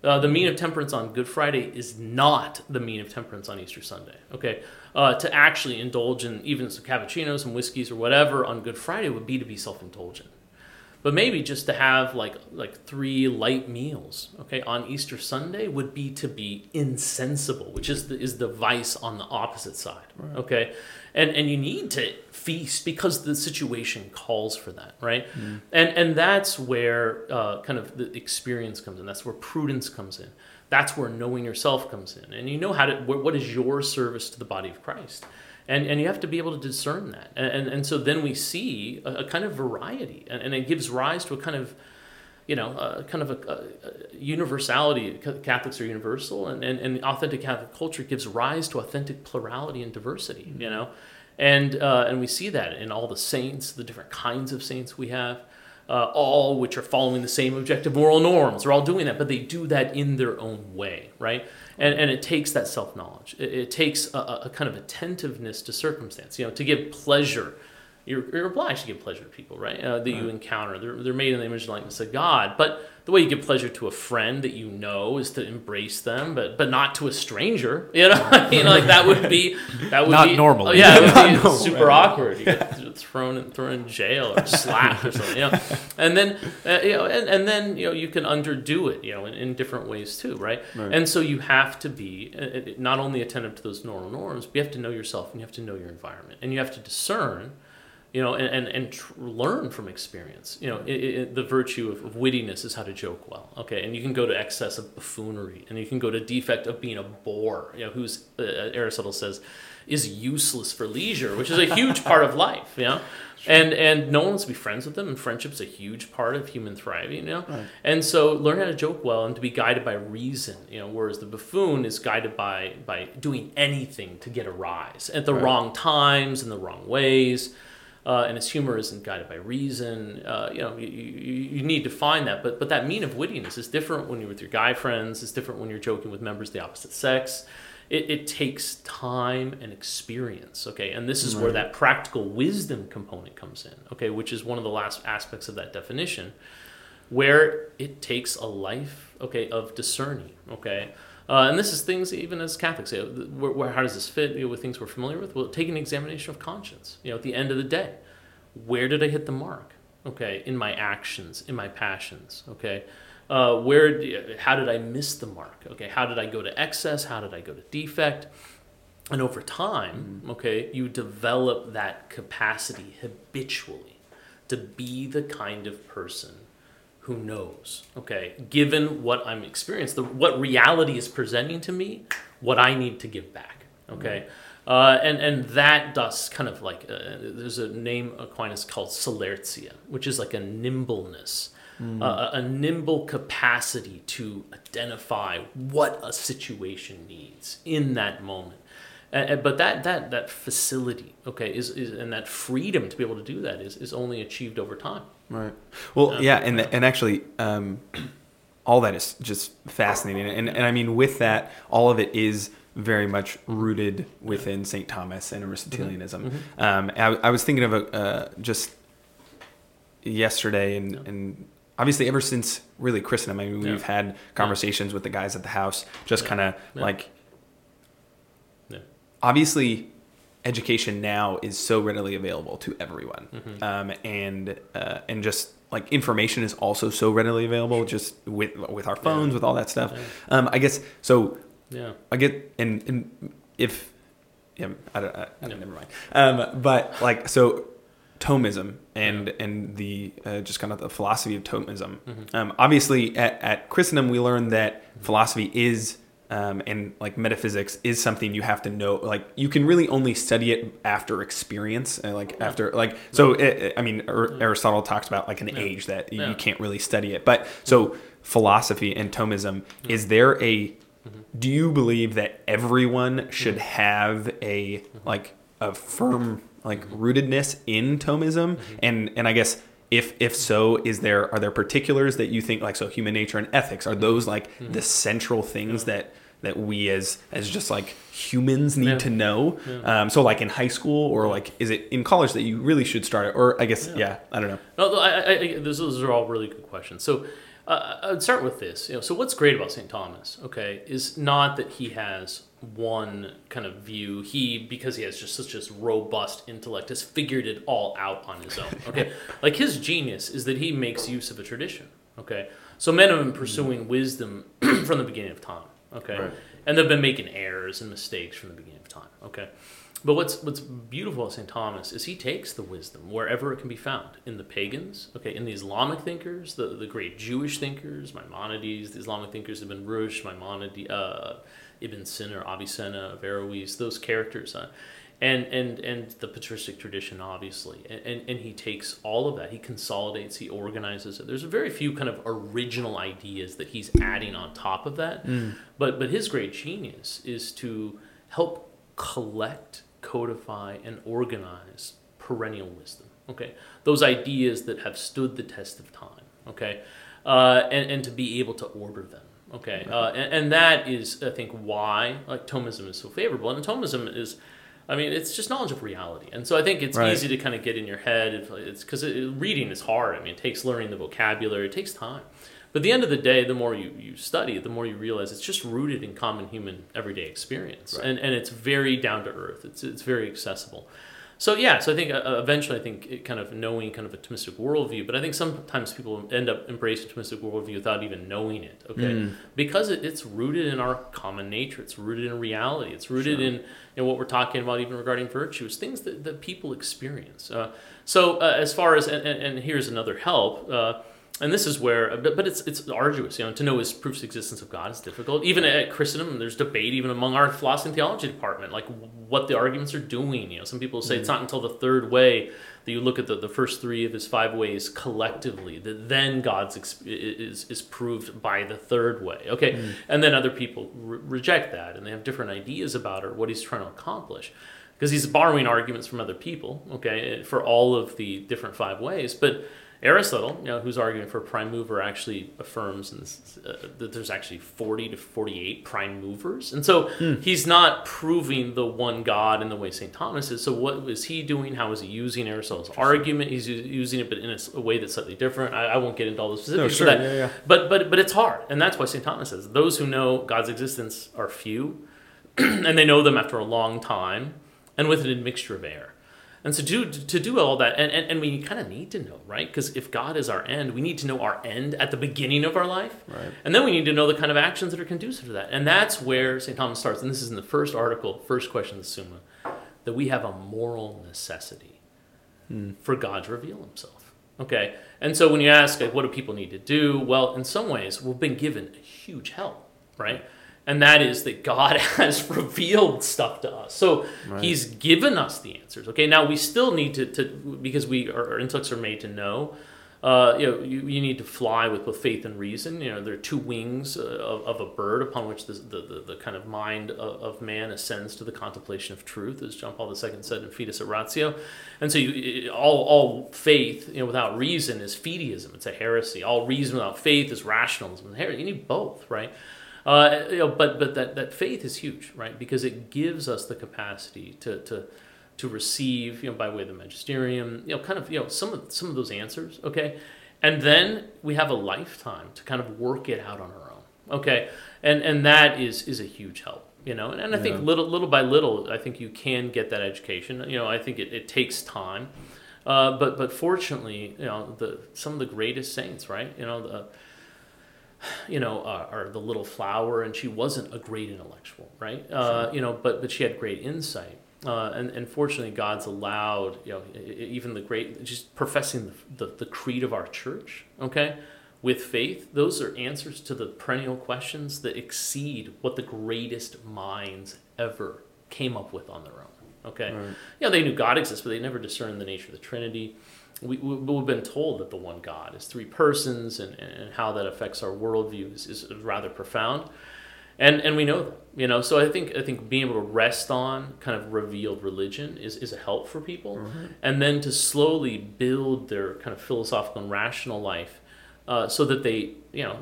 Uh, the mean of temperance on Good Friday is not the mean of temperance on Easter Sunday. Okay, uh, to actually indulge in even some cappuccinos, some whiskeys, or whatever on Good Friday would be to be self-indulgent. But maybe just to have like like three light meals, okay, on Easter Sunday would be to be insensible, which is the, is the vice on the opposite side. Right. Okay, and and you need to feast because the situation calls for that, right? Mm. And and that's where uh, kind of the experience comes in. That's where prudence comes in. That's where knowing yourself comes in, and you know how to what is your service to the body of Christ. And, and you have to be able to discern that. And, and, and so then we see a, a kind of variety, and, and, it gives rise to a kind of you know, uh, kind of a, a, universality. Catholics are universal, and, and, and authentic Catholic culture gives rise to authentic plurality and diversity. You know, and uh, and we see that in all the saints, the different kinds of saints we have, uh, all which are following the same objective moral norms. They're all doing that, but they do that in their own way, right? And and it takes that self knowledge. It, it, takes a, a kind of attentiveness to circumstance. You know, to give pleasure you're, you're obliged to give pleasure to people, right? Uh, that you encounter. They're, they're made in the image and likeness of God. But the way you give pleasure to a friend that you know is to embrace them, but but not to a stranger. You know, I mean, like that would be that would Not be normally. Oh, yeah, it would be normal. super awkward. You get thrown in, thrown in jail or slapped or something. You know, and then uh, you know, and, and then you know you can underdo it. You know, in, in different ways too, right? Right. And so you have to be uh, uh, not only attentive to those normal norms, but you have to know yourself and you have to know your environment and you have to discern you know, and, and, and tr- learn from experience. You know, it, it, the virtue of, of wittiness is how to joke well. Okay, and you can go to excess of buffoonery, and you can go to defect of being a bore. You know, who's uh, Aristotle says is useless for leisure, which is a huge part of life. You know. And and no one wants to be friends with them, and friendship's a huge part of human thriving, you know. And so learn how to joke well and to be guided by reason, you know. Whereas the buffoon is guided by by doing anything to get a rise at the Right. wrong times in the wrong ways uh, and his humor isn't guided by reason. Uh, you know, you, you, you need to find that. But but that mean of wittiness is different when you're with your guy friends. It's different when you're joking with members of the opposite sex. It, it takes time and experience. Okay, and this is where that practical wisdom component comes in. Okay, which is one of the last aspects of that definition, where it takes a life. Okay, of discerning. Okay. Uh, and this is things even as Catholics say. Where, where, how does this fit you know, with things we're familiar with? Well, take an examination of conscience. You know, at the end of the day, where did I hit the mark? Okay, in my actions, in my passions. Okay, uh, where? How did I miss the mark? Okay, how did I go to excess? How did I go to defect? And over time, okay, you develop that capacity habitually to be the kind of person who knows? Okay given what i'm experiencing what reality is presenting to me what i need to give back okay? Uh, and and that does kind of like uh, there's a name aquinas called solertia which is like a nimbleness uh, a, a nimble capacity to identify what a situation needs in that moment. Uh, but that, that, that facility, okay, is, is and that freedom to be able to do that is, is only achieved over time. Right. Well, yeah, and and actually, um, all that is just fascinating, and and I mean, with that, all of it is very much rooted within Saint Thomas and Aristotelianism. Um, I, I was thinking of a uh, just yesterday, and and obviously ever since really Christendom, I mean, we've had conversations with the guys at the house, just Yeah. kind of Yeah. like Yeah. obviously education now is so readily available to everyone Mm-hmm. um, and uh, and just like information is also so readily available just with with our phones with all that stuff um, i guess so Yeah. i get and, and if yeah i don't, I, I don't never mind um, but like so Thomism and and the uh, just kind of the philosophy of Thomism. Mm-hmm. Um, obviously, at, at Christendom, we learned that philosophy is um, and like metaphysics is something you have to know. Like you can really only study it after experience, uh, like after like so. It, I mean, Aristotle talks about like an Yeah. age that Yeah. you can't really study it. But so philosophy and Thomism is there a do you believe that everyone should have a like a firm like rootedness in Thomism? And and I guess if if so, is there are there particulars that you think like so human nature and ethics are those like the central things that that we as as just like humans need Yeah. to know? Yeah. Um, so like in high school or like is it in college that you really should start it? Or I guess Yeah. yeah, I don't know. No, I, I, I, those, those are all really good questions. So uh, I'd start with this. You know, so what's great about St. Thomas, okay, is not that he has one kind of view. He, because he has just such a robust intellect, has figured it all out on his own. Okay, like his genius is that he makes use of a tradition. Okay, so men have been pursuing wisdom from the beginning of time. Okay, Right. and they've been making errors and mistakes from the beginning of time. Okay. But what's what's beautiful about St. Thomas is he takes the wisdom wherever it can be found in the pagans, okay, in the Islamic thinkers, the, the great Jewish thinkers, Maimonides, the Islamic thinkers Ibn Rushd, Maimonides, uh, Ibn Sina, Avicenna, Averroes, those characters, uh, and and and the patristic tradition, obviously, and, and and he takes all of that, he consolidates, he organizes it. There's a very few kind of original ideas that he's adding on top of that, but but his great genius is to help collect, codify, and organize perennial wisdom. Okay, those ideas that have stood the test of time. Okay, uh, and and to be able to order them. Okay, uh, and, and that is, I think, why like Thomism is so favorable. And Thomism is I mean, it's just knowledge of reality, and so I think it's Right. easy to kind of get in your head. It's because it, reading is hard. I mean, it takes learning the vocabulary. It takes time. But at the end of the day, the more you, you study it, the more you realize it's just rooted in common human everyday experience, Right. and and it's very down to earth. It's it's very accessible. So yeah, so I think uh, eventually I think it kind of knowing kind of a Thomistic worldview, but I think sometimes people end up embracing a Thomistic worldview without even knowing it. Okay, Mm. because it, it's rooted in our common nature. It's rooted in reality. It's rooted in you know what we're talking about even regarding virtues, things that, that people experience. Uh, so uh, as far as and, and, and here's another help. And this is where, but, but it's it's arduous. You know, to know is proofs of existence of God is difficult. Even at Christendom, there's debate even among our philosophy and theology department, like what the arguments are doing. You know, some people say it's hmm. not until the third way that you look at the, the first three of his five ways collectively that then God's ex- is is proved by the third way. Okay, hmm. and then other people re- reject that and they have different ideas about it, or what he's trying to accomplish because he's borrowing arguments from other people, okay, for all of the different five ways. But Aristotle, you know, who's arguing for prime mover, actually affirms in this, uh, that there's actually 40 to 48 prime movers. And so he's not proving the one God in the way St. Thomas is. So what was he doing? How was he using Aristotle's argument? He's using it, but in a way that's slightly different. I, I won't get into all the specifics sure, of that. yeah, yeah. But, but, but it's hard. And that's why St. Thomas says those who know God's existence are few, and they know them after a long time and with an admixture of air. And so to, to do all that, and, and, and we kind of need to know, right? Because if God is our end, we need to know our end at the beginning of our life. Right. And then we need to know the kind of actions that are conducive to that. And that's where St. Thomas starts. And this is in the first article, first question of the Summa, that we have a moral necessity hmm. for God to reveal himself. Okay? And so when you ask, like, what do people need to do? Well, in some ways, we've been given a huge help, right? And that is that God has revealed stuff to us. So Right. he's given us the answers. Okay, now we still need to, to because we our, our intellects are made to know. Uh, you know, you, you need to fly with both faith and reason. You know, there are two wings uh, of, of a bird upon which the, the, the, the kind of mind of, of man ascends to the contemplation of truth, as John Paul II said in Fides et Ratio. And so, you, all, all faith you know, without reason is fideism, it's a heresy. All reason without faith is rationalism. You need both, right? Uh, you know, but but that, that faith is huge, right? Because it gives us the capacity to, to to receive, you know, by way of the magisterium, you know, kind of, you know, some of some of those answers, okay, and then we have a lifetime to kind of work it out on our own, okay, and and that is is a huge help, you know, and, and I think little little by little, I think you can get that education, you know, I think it, it takes time. Uh, but but fortunately, you know, the some of the greatest saints, right? You know, the you know, uh, or the little flower, and she wasn't a great intellectual, right? Uh, you know, but but she had great insight, uh, and and fortunately, God's allowed, you know, even the great, just professing the, the the creed of our church, okay, with faith. Those are answers to the perennial questions that exceed what the greatest minds ever came up with on their own. Okay, Right. yeah, they knew God exists, but they never discerned the nature of the Trinity. We, we, we've been told that the one God is three persons, and, and how that affects our worldview is, is rather profound. And, and we know that, you know. So I think I think being able to rest on kind of revealed religion is, is a help for people, and then to slowly build their kind of philosophical and rational life, uh, so that they, you know,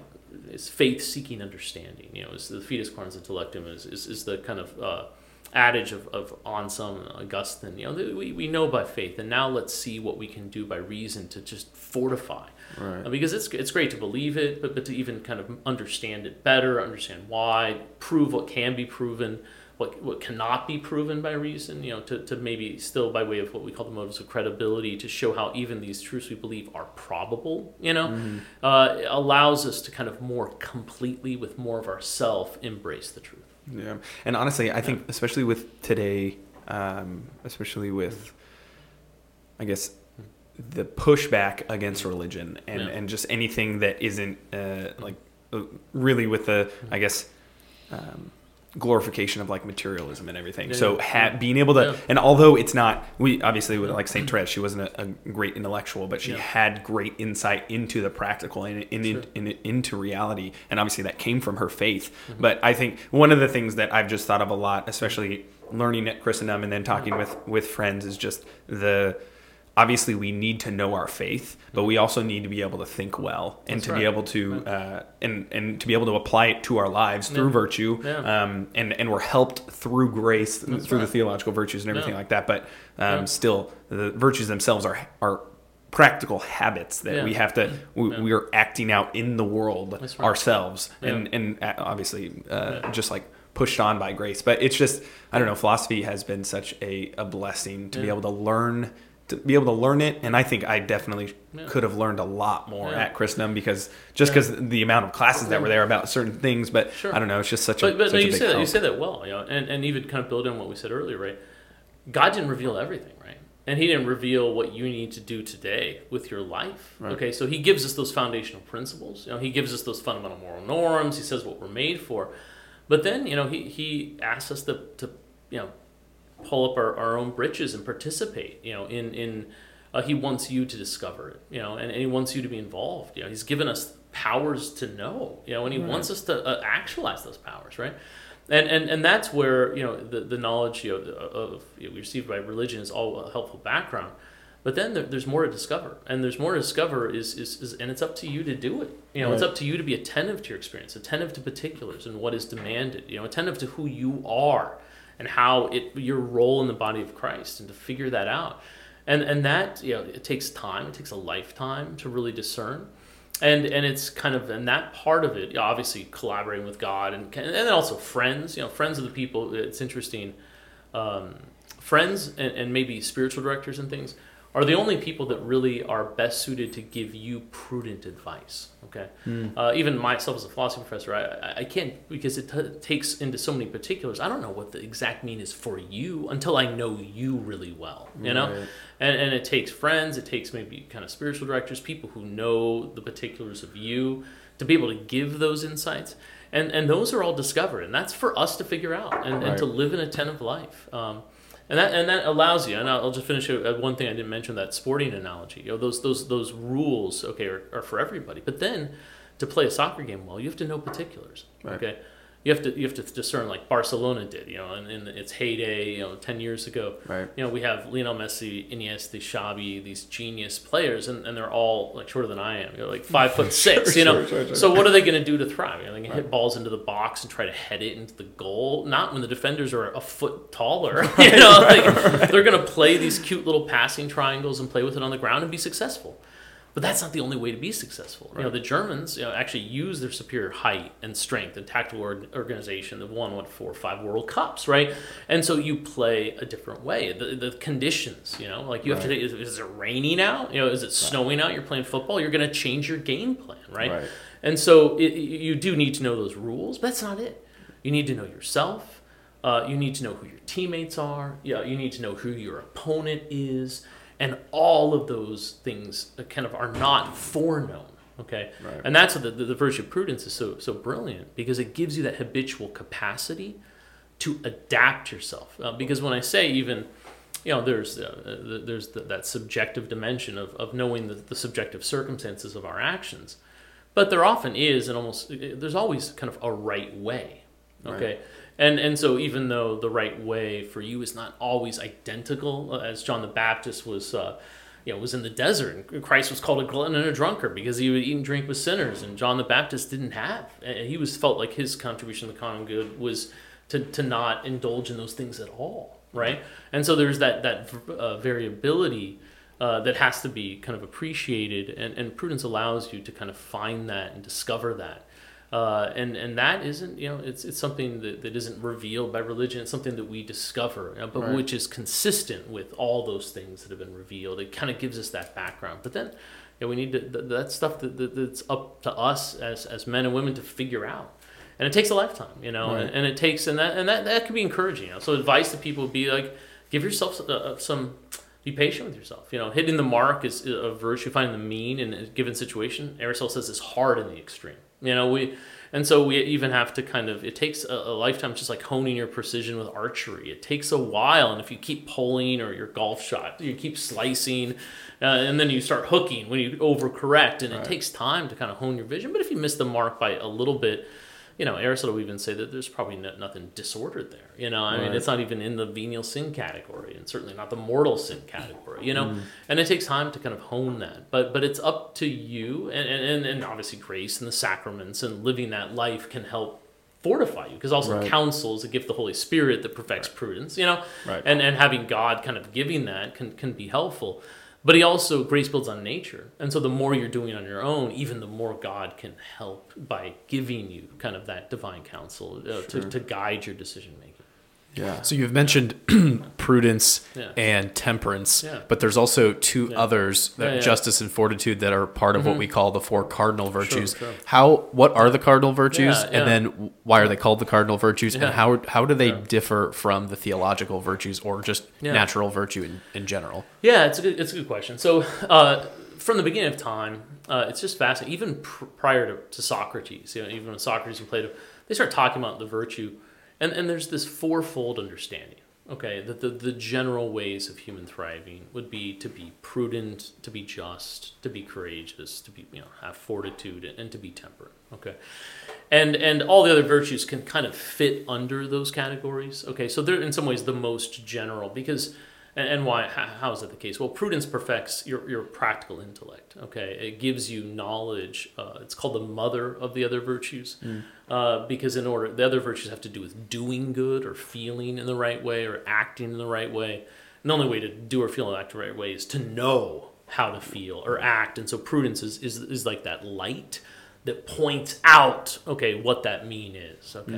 it's faith seeking understanding. You know, is the Fides Quaerens Intellectum is, is, is the kind of uh, adage of, of Anselm and Augustine. You know, we, we know by faith, and now let's see what we can do by reason to just fortify. Right. Because it's, it's great to believe it, but, but to even kind of understand it better, understand why, prove what can be proven, what, what cannot be proven by reason, you know, to, to maybe still by way of what we call the motives of credibility, to show how even these truths we believe are probable, you know, uh, allows us to kind of more completely, with more of ourself, embrace the truth. Yeah, and honestly, I think especially with today, um, especially with, I guess, the pushback against religion and Yeah. and just anything that isn't uh, like uh, really with the I guess. Um, glorification of like materialism and everything Yeah, so yeah. ha- being able to Yeah. and although it's not we obviously with like saint therese she wasn't a, a great intellectual but she had great insight into the practical and in, Sure. in, into reality and obviously that came from her faith Mm-hmm. but i think one of the things that i've just thought of a lot especially learning at christendom and then talking with with friends is just the obviously we need to know our faith, but we also need to be able to think well and That's to right. be able to uh, and and to be able to apply it to our lives through Yeah. virtue. Yeah. Um, and and we're helped through grace That's through the theological virtues and everything Yeah. like that. But um, still, the virtues themselves are are practical habits that we have to we, we are acting out in the world right. ourselves and and uh, obviously uh, just like pushed on by grace but it's just i don't know philosophy has been such a, a blessing to be able to learn to be able to learn it and i think i definitely Yeah. could have learned a lot more Yeah. at christendom because just Yeah. because the amount of classes that were there about certain things but Sure. i don't know it's just such a But, but such no, you say that you say that well, you know, and, and even kind of build on what we said earlier, right? God didn't reveal everything, right? And He didn't reveal what you need to do today with your life. Right. Okay, so He gives us those foundational principles. You know, He gives us those fundamental moral norms. He says what we're made for. But then, you know, He He asks us to to you know pull up our, our own britches and participate. You know, in in uh, He wants you to discover it. You know, and, and He wants you to be involved. You know, He's given us powers to know. You know, and He Right. wants us to uh, actualize those powers, right? and and and that's where you know the, the knowledge you know, of you know, we receive by religion is all a helpful background but then there, there's more to discover and there's more to discover is, is, is and it's up to you to do it you know it's up to you to be attentive to your experience attentive to particulars and what is demanded you know attentive to who you are and how it your role in the body of christ and to figure that out. And and that you know it takes time it takes a lifetime to really discern. And and it's kind of and that part of it obviously collaborating with god and and also friends. You know friends of the people it's interesting um, friends and, and maybe spiritual directors and things are the only people that really are best suited to give you prudent advice okay? Uh, even myself as a philosophy professor I, I- can't because it t- takes into so many particulars. I don't know what the exact mean is for you until i know you really well you know? Right. and, and it takes friends it takes maybe kind of spiritual directors people who know the particulars of you to be able to give those insights. And and those are all discovered and that's for us to figure out and, and to Right. live an attentive life. Um, and that and that allows you and I'll, I'll just finish with uh, one thing I didn't mention that sporting analogy. You know those those those rules okay are, are for everybody. But then to play a soccer game well you have to know particulars Right. okay you have to you have to discern like Barcelona did you know in, in its heyday you know 10 years ago right you know, we have Lionel Messi, Iniesta, Xavi, these genius players, and, and they're all like shorter than I am, you know, like five foot six. Sure, you know, sure, sure, so what are they going to do to thrive? You know, they can hit balls into the box and try to head it into the goal. Not when the defenders are a foot taller. you know, like, they're going to play these cute little passing triangles and play with it on the ground and be successful. But that's not the only way to be successful. You know, the Germans you know, actually use their superior height and strength and tactical or- organization. They've won what four or five World Cups, right? And so you play a different way. The, the conditions, you know, like you have to. Is, is it raining out? You know, is it snowing out? You're playing football. You're going to change your game plan, right? Right. And so it, you do need to know those rules, but that's not it. You need to know yourself. Uh, you need to know who your teammates are. Yeah, you need to know who your opponent is, and all of those things uh, kind of are not foreknown. Okay, Right. and that's what the, the, the virtue of prudence is so so brilliant because it gives you that habitual capacity to adapt yourself. Uh, because when I say even, you know, there's uh, uh, there's the, that subjective dimension of, of knowing the, the subjective circumstances of our actions, but there often is and almost there's always kind of a right way. Okay. And, and so even though the right way for you is not always identical, uh, as John the Baptist was, uh, you know, was in the desert, and Christ was called a glutton and a drunkard because he would eat and drink with sinners, and John the Baptist didn't have. And he was felt like his contribution to the common good was to, to not indulge in those things at all, right? And so there's that that uh, variability uh, that has to be kind of appreciated, and, and prudence allows you to kind of find that and discover that. Uh, and and that isn't you know it's it's something that, that isn't revealed by religion. It's something that we discover, but Right. which is consistent with all those things that have been revealed. It kind of gives us that background. But then, you know, we need to th- that's stuff that, that that's up to us as as men and women to figure out. And it takes a lifetime, you know, Right. and, and it takes and that and that that can be encouraging. You know? So advice to people would be like, give yourself uh, uh, some. Be patient with yourself. You know, hitting the mark is a virtue. Finding the mean in a given situation, Aristotle says, is hard in the extreme. You know, we and so we even have to kind of. It takes a, a lifetime, just like honing your precision with archery. It takes a while, and if you keep pulling or your golf shot, you keep slicing, uh, and then you start hooking when you overcorrect, and it takes time to kind of hone your vision. But if you miss the mark by a little bit, you know, Aristotle would even say that there's probably no, nothing disordered there. You know, I mean, it's not even in the venial sin category, and certainly not the mortal sin category. You know, Mm. and it takes time to kind of hone that. But but it's up to you, and and, and obviously grace and the sacraments and living that life can help fortify you because also Right. counsel is a gift of the Holy Spirit that perfects prudence. You know, Right. and and having God kind of giving that can can be helpful. But he also grace builds on nature, and so the more you're doing on your own, even the more God can help by giving you kind of that divine counsel uh, to, to guide your decision making. Yeah. So you've mentioned prudence Yeah. and temperance, Yeah. but there's also two Yeah. others, that justice and fortitude, that are part of what we call the four cardinal virtues. sure. How? What are the cardinal virtues, and then why are they called the cardinal virtues, and how how do they differ from the theological virtues or just natural virtue in, in general? Yeah, it's a good, it's a good question. So, uh, from the beginning of time, uh, it's just fascinating. Even pr- prior to, to Socrates, you know, even when Socrates and Plato, they start talking about the virtue, and, and there's this fourfold understanding. Okay, that the, the general ways of human thriving would be to be prudent, to be just, to be courageous, to be you know have fortitude, and, and to be temperate. Okay, and and all the other virtues can kind of fit under those categories. Okay, so they're in some ways the most general because and, and why how, how is that the case? Well prudence perfects your, your practical intellect okay? It gives you knowledge uh, it's called the mother of the other virtues uh, because in order the other virtues have to do with doing good or feeling in the right way or acting in the right way. And the only way to do or feel and act the right way is to know how to feel or act. And so prudence is, is, is like that light that points out okay what that mean is okay?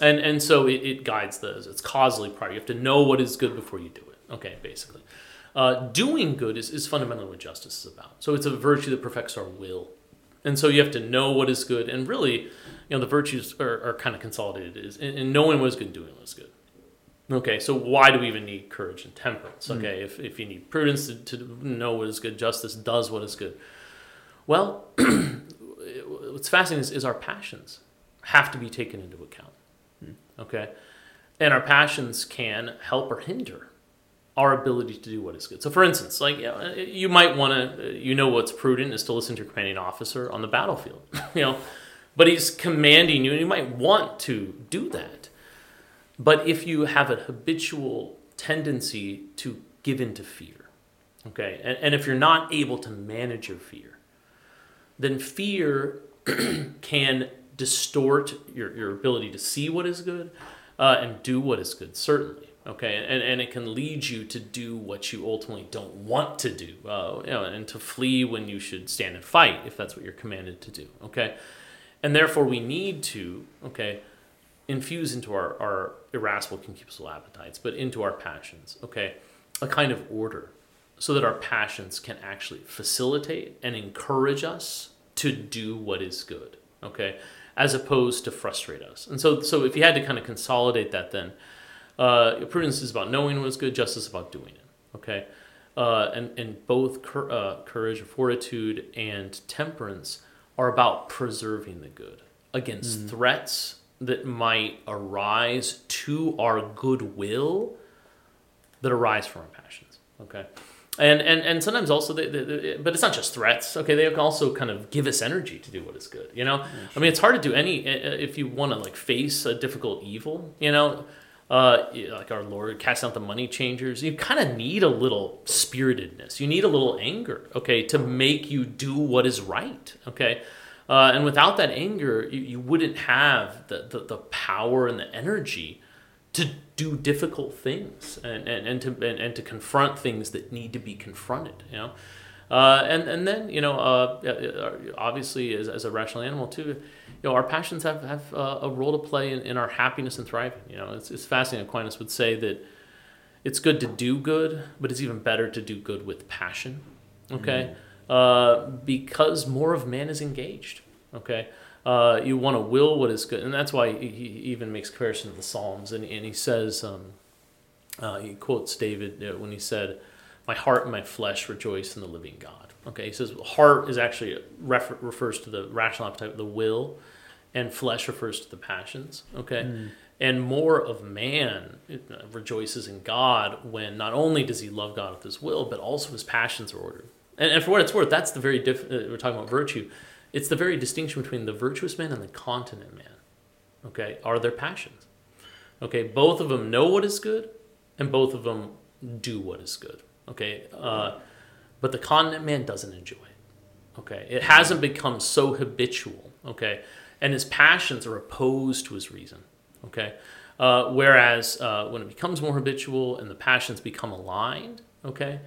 And and so it, it guides those it's causally prior you have to know what is good before you do it okay basically. Uh, doing good is, is fundamentally what justice is about. So it's a virtue that perfects our will. And so you have to know what is good and really you know the virtues are, are kind of consolidated. Is in, in knowing what is good and doing what is good. Okay so why do we even need courage and temperance? Okay if, if you need prudence to, to know what is good justice does what is good. Well what's fascinating is, is our passions have to be taken into account. Okay? And our passions can help or hinder our ability to do what is good. So for instance like you, know, you might want to you know what's prudent is to listen to your commanding officer on the battlefield you know? But he's commanding you and you might want to do that. But if you have a habitual tendency to give in to fear okay? And, and if you're not able to manage your fear then fear can distort your, your ability to see what is good uh, and do what is good, certainly. Okay, and, and it can lead you to do what you ultimately don't want to do, uh, you know, and to flee when you should stand and fight if that's what you're commanded to do. Okay, and therefore we need to okay infuse into our, our irascible concupiscible appetites, but into our passions. Okay, a kind of order so that our passions can actually facilitate and encourage us to do what is good okay as opposed to frustrate us and so so if you had to kind of consolidate that then uh, prudence is about knowing what is good justice is about doing it okay uh, and and both cur- uh, courage fortitude and temperance are about preserving the good against threats that might arise to our goodwill that arise from our passions. Okay. And, and, and sometimes also, they, they, they- but it's not just threats. Okay, they can also kind of give us energy to do what is good. You know, I mean, it's hard to do any uh, if you want to like face a difficult evil. You know, uh, like our Lord cast out the money changers. You kind of need a little spiritedness. You need a little anger. Okay, to make you do what is right. Okay. Uh, and without that anger, you, you wouldn't have the, the, the power and the energy to do difficult things and, and, and to and, and to confront things that need to be confronted you know uh, and and then you know uh, uh, obviously as, as a rational animal too you know our passions have, have uh, a role to play in, in our happiness and thriving. You know it's, it's fascinating. Aquinas would say that it's good to do good but it's even better to do good with passion. Okay? Uh, because more of man is engaged. Okay? Uh, you want to will what is good, and that's why he, he even makes comparison to the Psalms, and, and he says, um, uh, he quotes David uh, when he said, "My heart and my flesh rejoice in the living God." Okay, he says heart is actually refer- refers to the rational appetite, the will, and flesh refers to the passions. Okay, and more of man uh, rejoices in God when not only does he love God with his will, but also his passions are ordered. And, and for what it's worth, that's the very diff- uh, we're talking about virtue. It's the very distinction between the virtuous man and the continent man. okay, are their passions. Okay, both of them know what is good, and both of them do what is good. Okay, uh, but the continent man doesn't enjoy it. Okay, it hasn't become so habitual. Okay, and his passions are opposed to his reason. Okay, uh, whereas uh, when it becomes more habitual and the passions become aligned, okay,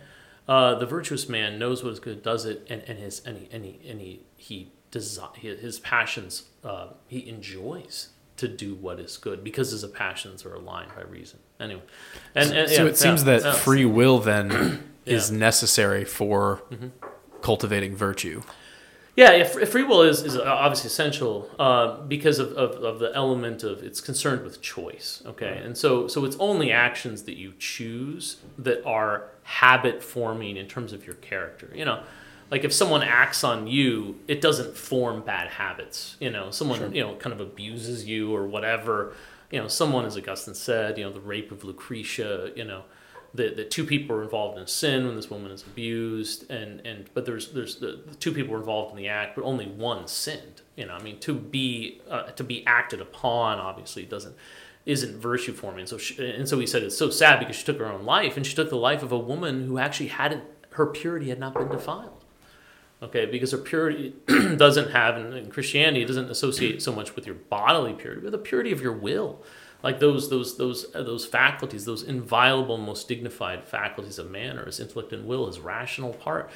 uh, the virtuous man knows what is good, does it, and, and his and he and he, and he, he his passions uh, he enjoys to do what is good because his passions are aligned by reason. Anyway, and, and so yeah, it seems yeah, that yeah. free will then is necessary for cultivating virtue. Yeah, yeah, fr- free will is, is obviously essential uh, because of, of, of the element of it's concerned with choice. Okay, and so so it's only actions that you choose that are habit forming in terms of your character. You know, like if someone acts on you, it doesn't form bad habits. You know, someone you know kind of abuses you or whatever. You know, someone, as Augustine said, you know, the rape of Lucretia. You know, that, that two people were involved in sin when this woman is abused and and but there's there's the, the two people were involved in the act but only one sinned you know i mean to be uh, to be acted upon obviously doesn't isn't virtue forming so she, and so he said it's so sad because she took her own life and she took the life of a woman who actually hadn't her purity had not been defiled okay because her purity doesn't have in, christianity it doesn't associate so much with your bodily purity but the purity of your will. Like those those those uh, those faculties those inviolable most dignified faculties of man are his intellect and will his rational part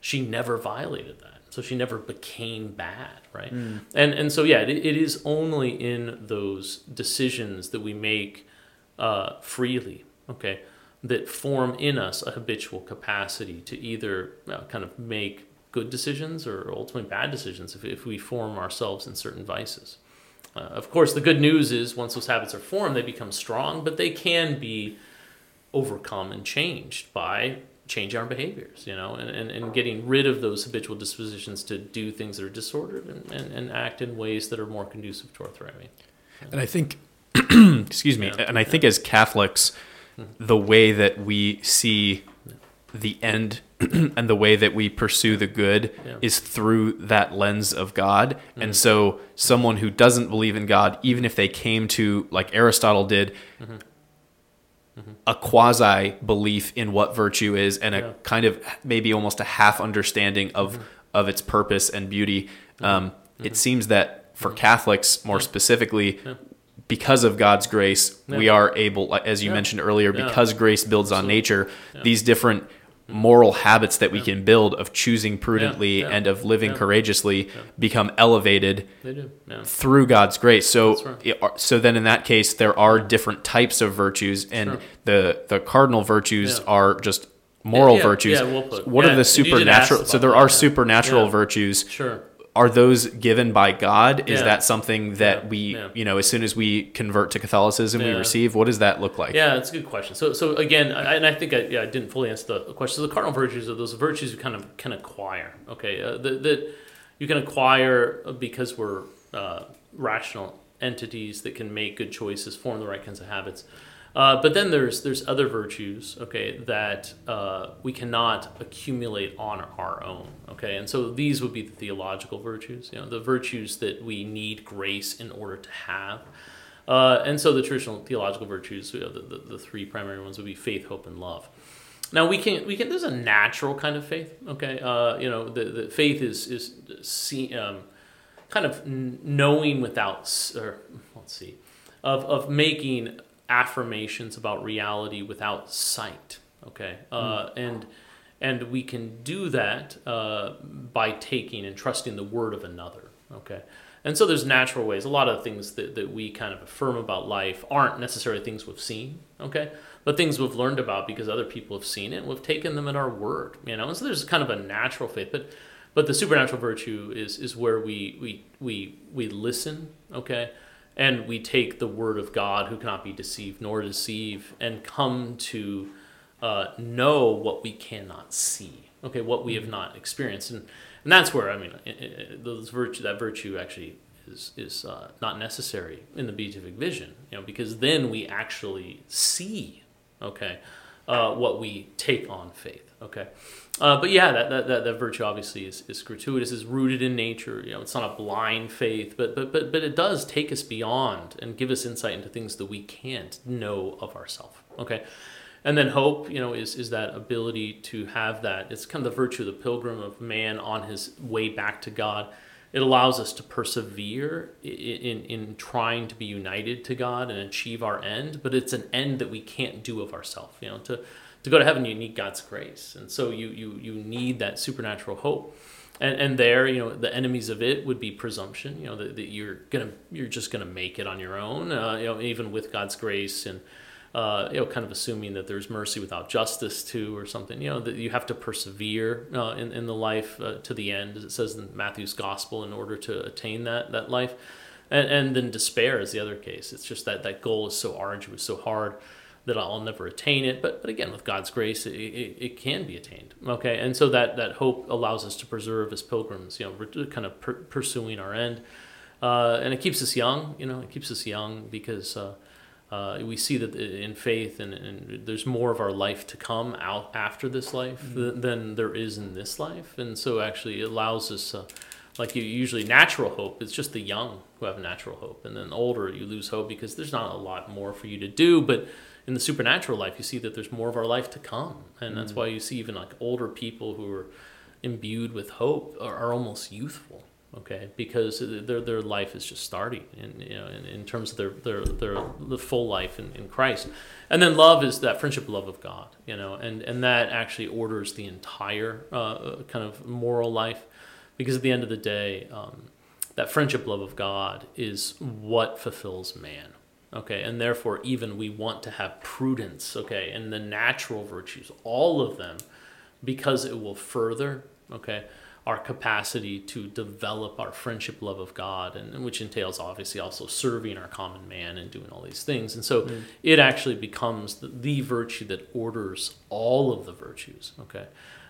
she never violated that. So she never became bad right? And and so yeah it, it is only in those decisions that we make uh, freely okay that form in us a habitual capacity to either uh, kind of make good decisions or ultimately bad decisions if, if we form ourselves in certain vices uh, of course, the good news is once those habits are formed, they become strong, but they can be overcome and changed by changing our behaviors, you know, and, and, and getting rid of those habitual dispositions to do things that are disordered and, and, and act in ways that are more conducive to our thriving. And I think, excuse me, Yeah. and I think as Catholics, the way that we see the end and the way that we pursue the good Yeah. is through that lens of God. Mm-hmm. And so, someone who doesn't believe in God, even if they came to, like Aristotle did, mm-hmm. Mm-hmm. a quasi belief in what virtue is and a Yeah. kind of maybe almost a half understanding of of its purpose and beauty. Um, It seems that for Catholics, more specifically, because of God's grace, we are able, as you Yeah. mentioned earlier, Yeah. because grace builds on nature, Yeah. these different moral habits that we can build of choosing prudently Yeah. and of living Yeah. courageously become elevated Yeah. through God's grace. So, right. it so then in that case, there are different types of virtues, and Sure. the the cardinal virtues Yeah. are just moral Yeah, virtues. yeah, well put. what Yeah, are the and you did supernatural? So there are yeah. supernatural Yeah. virtues. Sure. Are those given by God? Is Yeah. that something that Yeah, we, yeah. you know, as soon as we convert to Catholicism, we receive? What does that look like? Yeah, that's a good question. So, so again, I, and I think I, yeah, I didn't fully answer the question. So the cardinal virtues are those virtues you kind of can acquire. Okay, uh, that, that you can acquire because we're uh, rational entities that can make good choices, form the right kinds of habits. Uh, but then there's there's other virtues, okay, that uh, we cannot accumulate on our own, okay, and so these would be the theological virtues, you know, the virtues that we need grace in order to have. Uh, and so the traditional theological virtues, you know, the, the, the three primary ones would be faith, hope, and love. Now we can we can there's a natural kind of faith, okay. Uh, you know, the, the faith is is see, um, kind of knowing without or let's see, of of making affirmations about reality without sight, okay. Uh, and and we can do that uh, by taking and trusting the word of another, okay. And so there's natural ways. A lot of things that, that we kind of affirm about life aren't necessarily things we've seen, okay? But things we've learned about because other people have seen it and we've taken them at our word, you know? And so there's kind of a natural faith. But but the supernatural virtue is is where we we we we listen, okay? And we take the word of God who cannot be deceived nor deceive and come to uh, know what we cannot see, okay, what we have not experienced, and and that's where I mean, i- i- those virtue that virtue actually is is uh, not necessary in the beatific vision, you know, because then we actually see, okay, uh, what we take on faith. Okay. Uh, but yeah, that, that, that, that virtue obviously is, is gratuitous, is rooted in nature. You know, it's not a blind faith, but, but, but, but it does take us beyond and give us insight into things that we can't know of ourselves. Okay. And then hope, you know, is, is that ability to have that. It's kind of the virtue of the pilgrim of man on his way back to God. It allows us to persevere in, in, in trying to be united to God and achieve our end, but it's an end that we can't do of ourselves. You know, to, to go to heaven, you need God's grace. And so you, you, you need that supernatural hope. And, and there, you know, the enemies of it would be presumption, you know, that, that you're gonna, you're just gonna make it on your own, uh, you know, even with God's grace and, uh, you know, kind of assuming that there's mercy without justice too, or something. You know, that you have to persevere uh, in in the life uh, to the end, as it says in Matthew's gospel, in order to attain that that life. And and then despair is the other case. It's just that that goal is so arduous, so hard that I'll never attain it. But but again, with God's grace, it, it, it can be attained. Okay, and so that that hope allows us to preserve as pilgrims. You know, kind of per- pursuing our end. Uh, and it keeps us young, you know. It keeps us young because uh, uh, we see that in faith and, and, there's more of our life to come out after this life mm-hmm. than there is in this life and so actually it allows us uh, like you usually natural hope it's just the young who have natural hope and then older you lose hope because there's not a lot more for you to do but in the supernatural life you see that there's more of our life to come. And mm-hmm. that's why you see even like older people who are imbued with hope are, are almost youthful okay? Because their their life is just starting in you know in, in terms of their their their the full life in, in Christ. And then love is that friendship love of God you know? And and that actually orders the entire uh, kind of moral life. Because at the end of the day um, that friendship love of God is what fulfills man okay and therefore even we want to have prudence okay and the natural virtues all of them because it will further okay our capacity to develop our friendship love of God, and which entails obviously also serving our common man and doing all these things. And so mm. it actually becomes the, the, virtue that orders all of the virtues. Okay.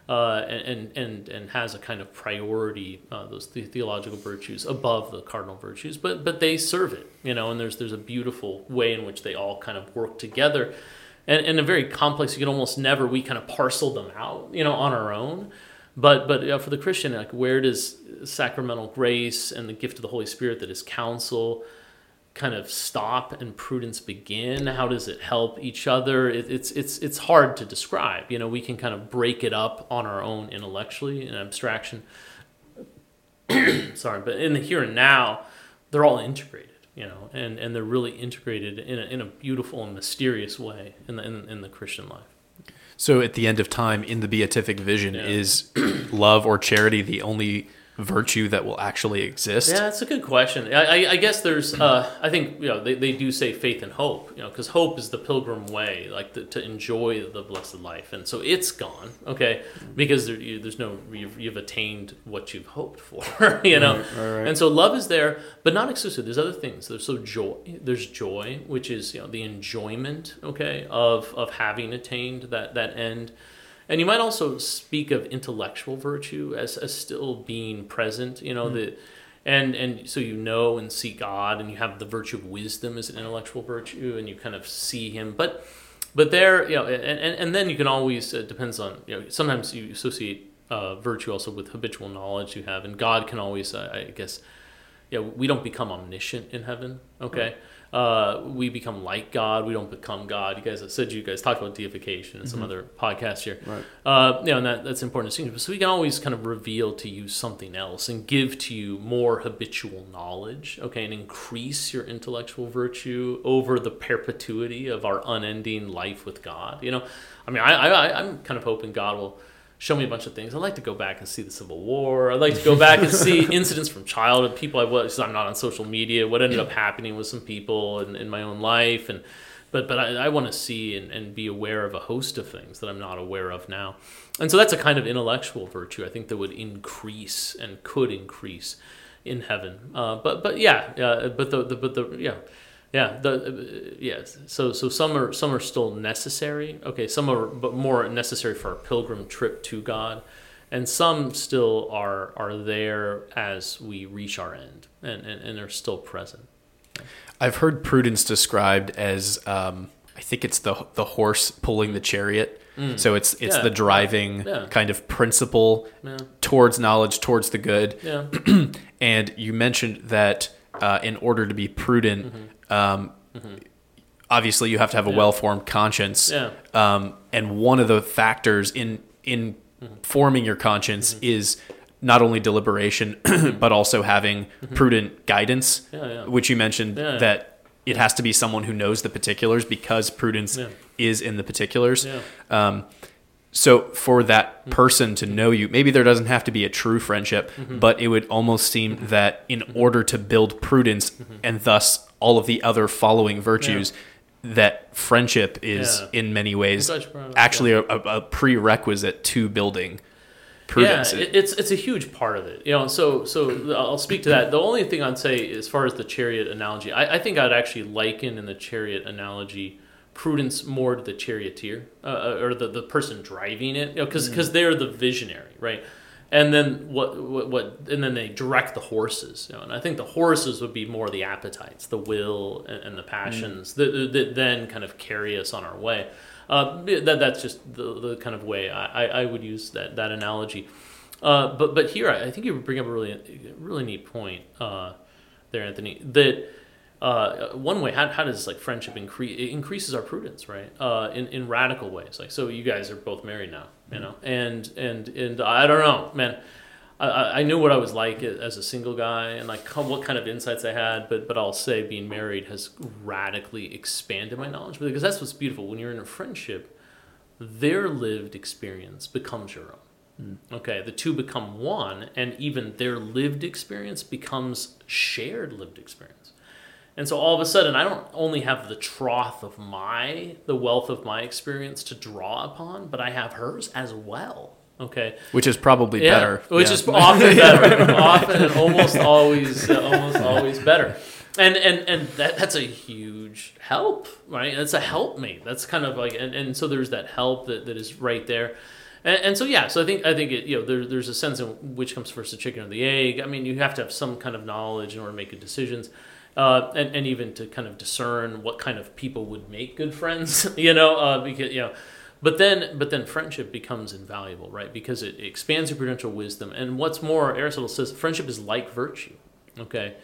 Uh, and, and and has a kind of priority uh, those the theological virtues above the cardinal virtues, but but they serve it, you know. And there's there's a beautiful way in which they all kind of work together, and and a very complex. You can almost never we kind of parcel them out, you know, on our own. But but for the Christian, like where does sacramental grace and the gift of the Holy Spirit that is counsel kind of stop and prudence begin? How does it help each other? It, it's it's it's hard to describe. You know, we can kind of break it up on our own intellectually in abstraction. Sorry, but in the here and now, they're all integrated. You know, and, and they're really integrated in a, in a beautiful and mysterious way in the in, in the Christian life. So at the end of time, in the beatific vision, yeah. is love or charity the only virtue that will actually exist? Yeah, that's a good question. I, I, I guess there's, uh, I think, you know, they, they do say faith and hope, you know, because hope is the pilgrim way, like the, to enjoy the blessed life. And so it's gone, okay, because there, you, there's no, you've, you've, attained what you've hoped for, you know. Right, right, right. And so love is there, but not exclusive. There's other things. There's so joy, there's joy, which is, you know, the enjoyment, okay, of, of having attained that, that end. And you might also speak of intellectual virtue as, as still being present, you know, mm. the and and so you know and see God and you have the virtue of wisdom as an intellectual virtue and you kind of see him. But but there, you know, and, and, and then you can always it depends on, you know, sometimes you associate uh, virtue also with habitual knowledge you have and God can always uh, I guess yeah, we don't become omniscient in heaven, okay? Right uh, we become like God. We don't become God. You guys have said you guys talked about deification and some mm-hmm. other podcasts here. Right. Uh, you know, and that, that's important distinction. So we can always kind of reveal to you something else and give to you more habitual knowledge, okay, and increase your intellectual virtue over the perpetuity of our unending life with God. You know, I mean, I, I I'm kind of hoping God will show me a bunch of things. I'd like to go back and see the Civil War. I'd like to go back and see incidents from childhood, people I was. I'm not on social media. What ended up happening with some people in, in my own life, and but but I, I want to see and, and be aware of a host of things that I'm not aware of now. And so that's a kind of intellectual virtue I think that would increase and could increase in heaven. Uh, but but yeah, uh, but the, the but the yeah yeah, the uh, yes. So so some are some are still necessary. Okay, some are but more necessary for a pilgrim trip to God, and some still are are there as we reach our end, and and, and are still present. I've heard prudence described as um, I think it's the the horse pulling the chariot. So it's it's Yeah. the driving Yeah. kind of principle Yeah. towards knowledge, towards the good. Yeah. And you mentioned that uh, in order to be prudent, um, obviously you have to have a Yeah. well-formed conscience. Yeah. Um, and one of the factors in in forming your conscience is not only deliberation, but also having prudent guidance. Yeah, yeah. Which you mentioned that it has to be someone who knows the particulars because prudence is in the particulars. Um, so for that person to know you, maybe there doesn't have to be a true friendship, Mm-hmm. but it would almost seem that in order to build prudence Mm-hmm. and thus all of the other following virtues, that friendship is Yeah. in many ways I'm glad you brought it up, actually a, a prerequisite to building prudence. Yeah, it's it's a huge part of it. You know, so so I'll speak to that. The only thing I'd say as far as the chariot analogy, I, I think I'd actually liken in the chariot analogy prudence more to the charioteer uh, or the, the person driving it, you know, because they're the visionary, right? And then what, what what and then they direct the horses, you know, and I think the horses would be more the appetites, the will, and, and the passions that, that then kind of carry us on our way. Uh, that that's just the, the kind of way I, I, I would use that that analogy. Uh, but but here I I think you bring up a really really neat point uh, there, Anthony. That uh, one way how, how does like friendship increase it increases our prudence, right? Uh, in in radical ways. Like so, you guys are both married now, you know, and and and I don't know, man. I- I, knew what I was like as a single guy and like what kind of insights I had, but but I'll say being married has radically expanded my knowledge because that's what's beautiful when you're in a friendship. Their lived experience becomes your own. Mm. Okay, the two become one, and even their lived experience becomes shared lived experience. And so all of a sudden, I don't only have the trough of my, the wealth of my experience to draw upon, but I have hers as well. Okay, which is probably better. which Yeah. is often better, often and almost always, uh, almost always better. And and and that that's a huge help, right? That's a helpmate. That's kind of like, and, and so there's that help that, that is right there. And, and so yeah, so I think I think it you know there, there's a sense in which comes first, the chicken or the egg. I mean, you have to have some kind of knowledge in order to make good decisions. Uh, and, and even to kind of discern what kind of people would make good friends, you know, uh, because you know, but then but then friendship becomes invaluable, right? Because it expands your prudential wisdom, and what's more, Aristotle says friendship is like virtue. Okay,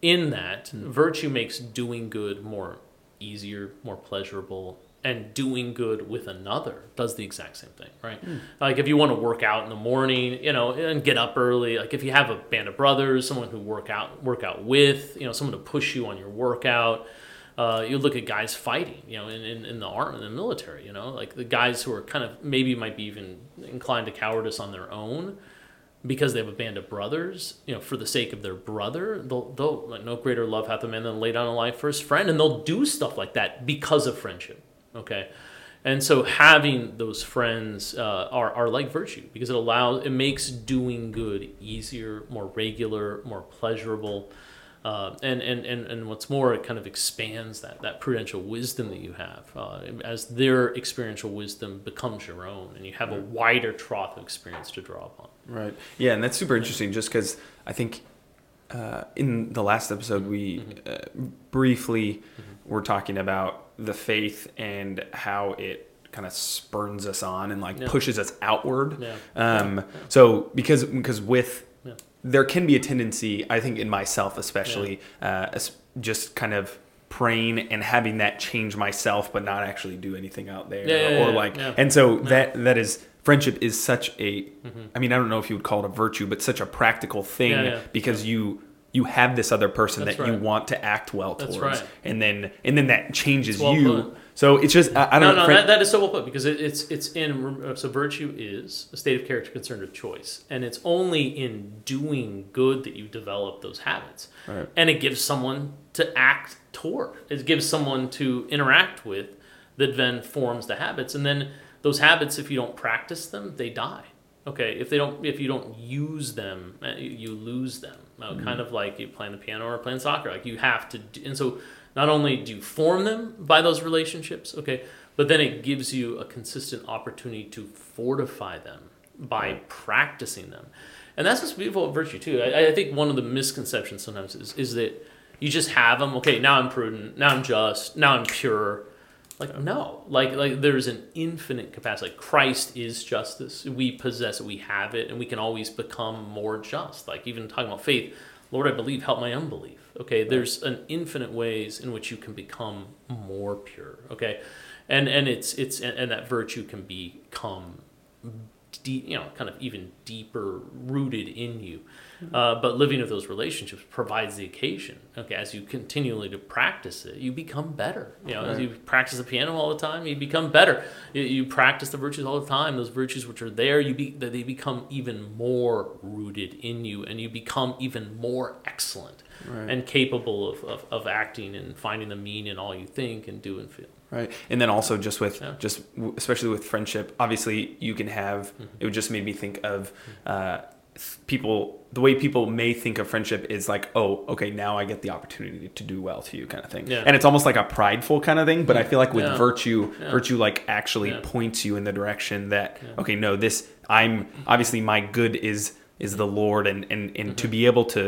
in that virtue makes doing good more easier, more pleasurable, and doing good with another does the exact same thing, right? Like if you want to work out in the morning, you know, and get up early, like if you have a band of brothers, someone who work out work out with, you know, someone to push you on your workout. Uh, you look at guys fighting, you know, in, in, in the army, in the military, you know, like the guys who are kind of maybe might be even inclined to cowardice on their own because they have a band of brothers, you know, for the sake of their brother, they'll, they'll like no greater love hath a man than lay down a life for his friend, and they'll do stuff like that because of friendship. Okay, and so having those friends uh, are are like virtue because it allows it makes doing good easier, more regular, more pleasurable. Uh, and, and, and, and what's more, it kind of expands that, that prudential wisdom that you have uh, as their experiential wisdom becomes your own, and you have a wider trough of experience to draw upon. Right. Yeah, and that's super interesting just because I think uh, in the last episode we Mm-hmm. uh, briefly were talking about the faith and how it kind of spurns us on and like Yeah. pushes us outward. Yeah. Um, so because because with Yeah. there can be a tendency, I think in myself especially, uh, just kind of praying and having that change myself, but not actually do anything out there, Yeah, yeah, or yeah, like, yeah. and so that that is friendship is such a. I mean, I don't know if you would call it a virtue, but such a practical thing Mm-hmm. Yeah, yeah, because you you have this other person That's that you want to act well That's towards, right. and then and then that changes well you. put. So it's just I, I don't no, know. friend- that, that is so well put because it, it's it's in so virtue is a state of character concerned with choice, and it's only in doing good that you develop those habits, Right. and it gives someone to act toward. It gives someone to interact with that then forms the habits, and then those habits, if you don't practice them, they die. Okay, if they don't, if you don't use them, uh, you, lose them. Uh, Kind of like you playing the piano or playing soccer. Like you have to, do, and so not only do you form them by those relationships, okay, but then it gives you a consistent opportunity to fortify them by practicing them, and that's what's beautiful about virtue too. I, I think one of the misconceptions sometimes is is that you just have them. Okay, now I'm prudent. Now I'm just. Now I'm pure. Like no, like like there's an infinite capacity. Like Christ is justice. We possess it. We have it, and we can always become more just. Like even talking about faith, Lord, I believe, help my unbelief. Okay, there's an infinite ways in which you can become more pure. Okay, and and it's it's and, and that virtue can become deep, you know, kind of even deeper rooted in you. Uh, but living of those relationships provides the occasion. Okay, as you continually to practice it, you become better. You know, as you practice the piano all the time, you become better. You, you practice the virtues all the time. Those virtues which are there, you be they become even more rooted in you, and you become even more excellent Right. and capable of, of, of acting and finding the mean in all you think and do and feel. Right. And then also just with Yeah. just especially with friendship, obviously you can have Mm-hmm. it would just made me think of uh, people the way people may think of friendship is like, oh, okay, now I get the opportunity to do well to you kind of thing. Yeah. And it's almost like a prideful kind of thing, but I feel like with Yeah. virtue, Yeah. virtue like actually points you in the direction that okay, no, this I'm obviously my good is is the Lord and and and Mm-hmm. to be able to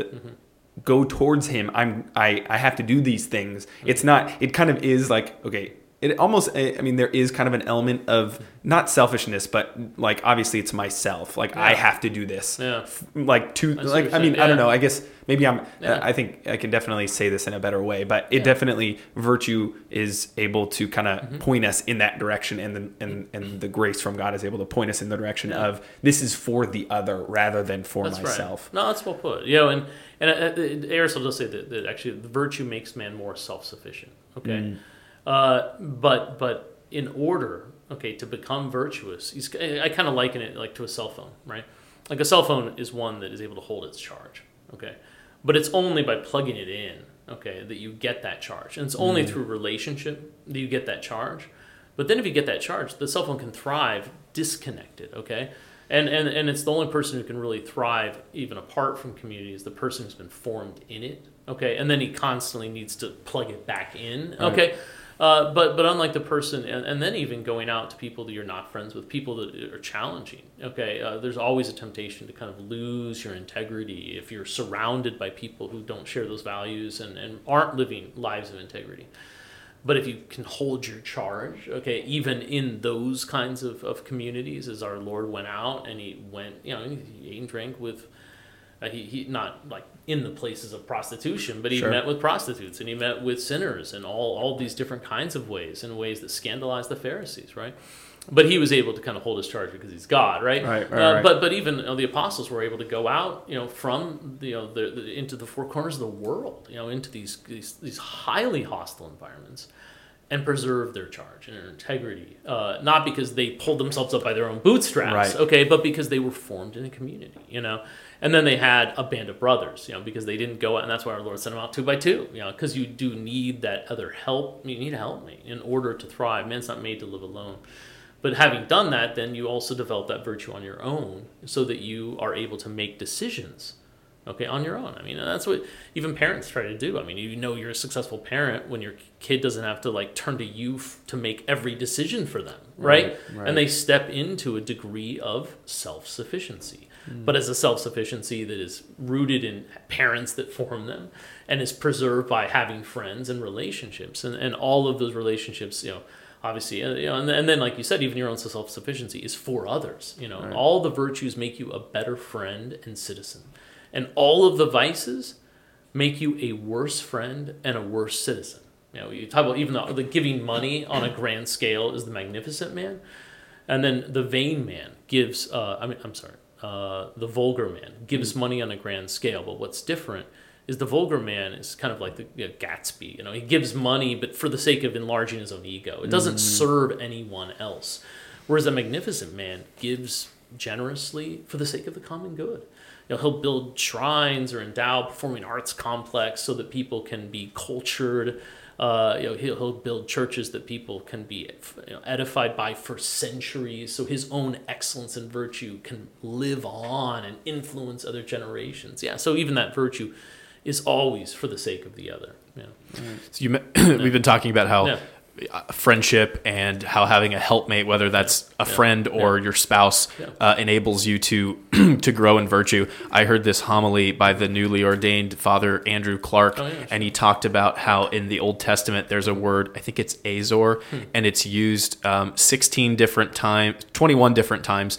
go towards him i'm i i have to do these things Mm-hmm. it's not it kind of is like okay it almost i mean there is kind of an element of not selfishness but like obviously it's myself like i have to do this Yeah. Like to like i mean saying, i don't know i guess maybe i'm Yeah. i think i can definitely say this in a better way but it Yeah. definitely virtue is able to kind of Mm-hmm. point us in that direction and the and and the grace from god is able to point us in the direction Yeah. of this is for the other rather than for That's myself Right. No, that's well put. You know, and and uh, uh, Aristotle does say that, that actually virtue makes man more self-sufficient. Okay, Mm. Uh, but but in order, okay, to become virtuous, he's, I kind of liken it like to a cell phone, right? Like a cell phone is one that is able to hold its charge. Okay, but it's only by plugging it in, okay, that you get that charge, and it's only Mm. through relationship that you get that charge. But then if you get that charge, the cell phone can thrive disconnected, okay? And, and, and it's the only person who can really thrive even apart from community is the person who's been formed in it, okay? And then he constantly needs to plug it back in, okay? Uh, but but unlike the person, and, and then even going out to people that you're not friends with, people that are challenging. Okay, uh, there's always a temptation to kind of lose your integrity if you're surrounded by people who don't share those values and, and aren't living lives of integrity. But if you can hold your charge, okay, even in those kinds of, of communities, as our Lord went out and he went, you know, he ate and drank with, uh, he, he not like in the places of prostitution, but he Sure. met with prostitutes and he met with sinners and all, all these different kinds of ways, in ways that scandalized the Pharisees, right? But he was able to kind of hold his charge because he's God, right? Right, right, uh, right. But but even you know, the apostles were able to go out, you know, from you know the, the into the four corners of the world, you know, into these these, these highly hostile environments, and preserve their charge and their integrity. Uh, not because they pulled themselves up by their own bootstraps, Right. okay, but because they were formed in a community, you know. And then they had a band of brothers, you know, because they didn't go out, and that's why our Lord sent them out two by two, you know, because you do need that other help. You need help in order to thrive. Man's not made to live alone. But having done that, then you also develop that virtue on your own so that you are able to make decisions, okay, on your own. I mean, that's what even parents try to do. I mean, you know you're a successful parent when your kid doesn't have to like turn to you f- to make every decision for them, right? Right, right. And they step into a degree of self sufficiency. But as a self sufficiency that is rooted in parents that form them and is preserved by having friends and relationships and, and all of those relationships, you know, obviously, uh, you know, and, and then like you said, even your own self sufficiency is for others. You know, Right. all the virtues make you a better friend and citizen, and all of the vices make you a worse friend and a worse citizen. You know, you talk about even the, the giving money on a grand scale is the magnificent man, and then the vain man gives. Uh, I mean, I'm sorry, uh, the vulgar man gives money on a grand scale. But what's different is the vulgar man is kind of like the you know, Gatsby. You know, he gives money, but for the sake of enlarging his own ego. It doesn't serve anyone else. Whereas a magnificent man gives generously for the sake of the common good. You know, he'll build shrines or endow performing arts complex so that people can be cultured. Uh, you know, he'll, he'll build churches that people can be you know, edified by for centuries, so his own excellence and virtue can live on and influence other generations. Yeah, so even that virtue is always for the sake of the other. Yeah, So you, we've been talking about how Yeah. Friendship and how having a helpmate, whether that's a friend or your spouse, Yeah. uh, enables you to to grow in virtue. I heard this homily by the newly ordained Father Andrew Clark, Oh, yeah, sure. and he talked about how in the Old Testament there's a word, I think it's Azor, Hmm. and it's used um, 16 different times, 21 different times.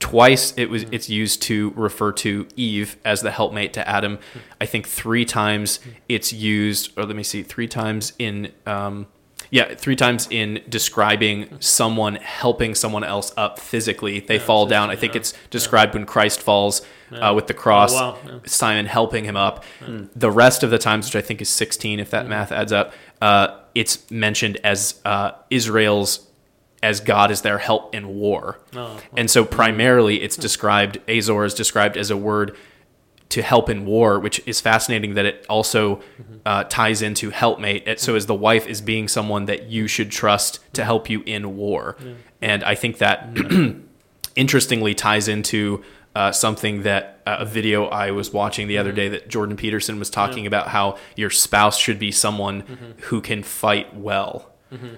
Twice it was it's used to refer to Eve as the helpmate to Adam. I think three times it's used, or let me see, three times in um, yeah, three times in describing someone helping someone else up physically. They fall down. I think yeah, it's described when Christ falls uh, with the cross. Oh, wow, yeah. Simon helping him up. The rest of the times, which I think is 16, if that Mm. math adds up, uh, it's mentioned as uh, Israel's, as God is their help in war. Oh, and so primarily it's described, Azor is described as a word to help in war, which is fascinating that it also uh, ties into helpmate. It- So as the wife is being someone that you should trust to help you in war. And I think that interestingly ties into uh, something that uh, a video I was watching the other day that Jordan Peterson was talking about how your spouse should be someone who can fight well.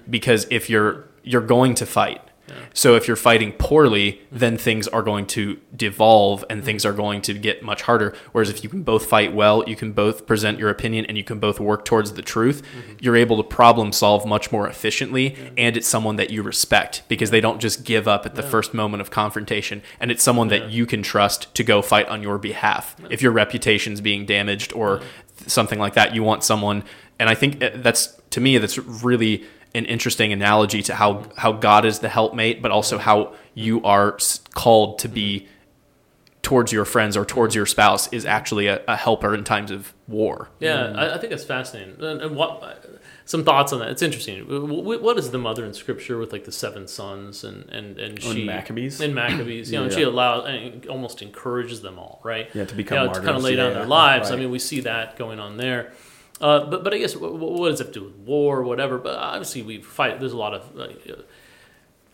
Because if you're you're going to fight. So if you're fighting poorly, then things are going to devolve and things are going to get much harder. Whereas if you can both fight well, you can both present your opinion and you can both work towards the truth, you're able to problem solve much more efficiently. And it's someone that you respect because they don't just give up at the first moment of confrontation. And it's someone that you can trust to go fight on your behalf. If your reputation's being damaged or th- something like that, you want someone. And I think uh, that's, to me, that's really an interesting analogy to how how God is the helpmate, but also how you are called to be towards your friends or towards your spouse is actually a, a helper in times of war. Yeah, I, I think that's fascinating. And, and what some thoughts on that? It's interesting. Wh- wh- What is the mother in Scripture with like the seven sons and and and Oh, in she Maccabees? in Maccabees? You know, and Yeah. she allows and almost encourages them all, right? Yeah, to become you know, to kind of lay down yeah, their lives. I right. mean, we see that going on there. Uh, but but I guess what, what does it have to do with war or whatever? But obviously we fight. There's a lot of uh,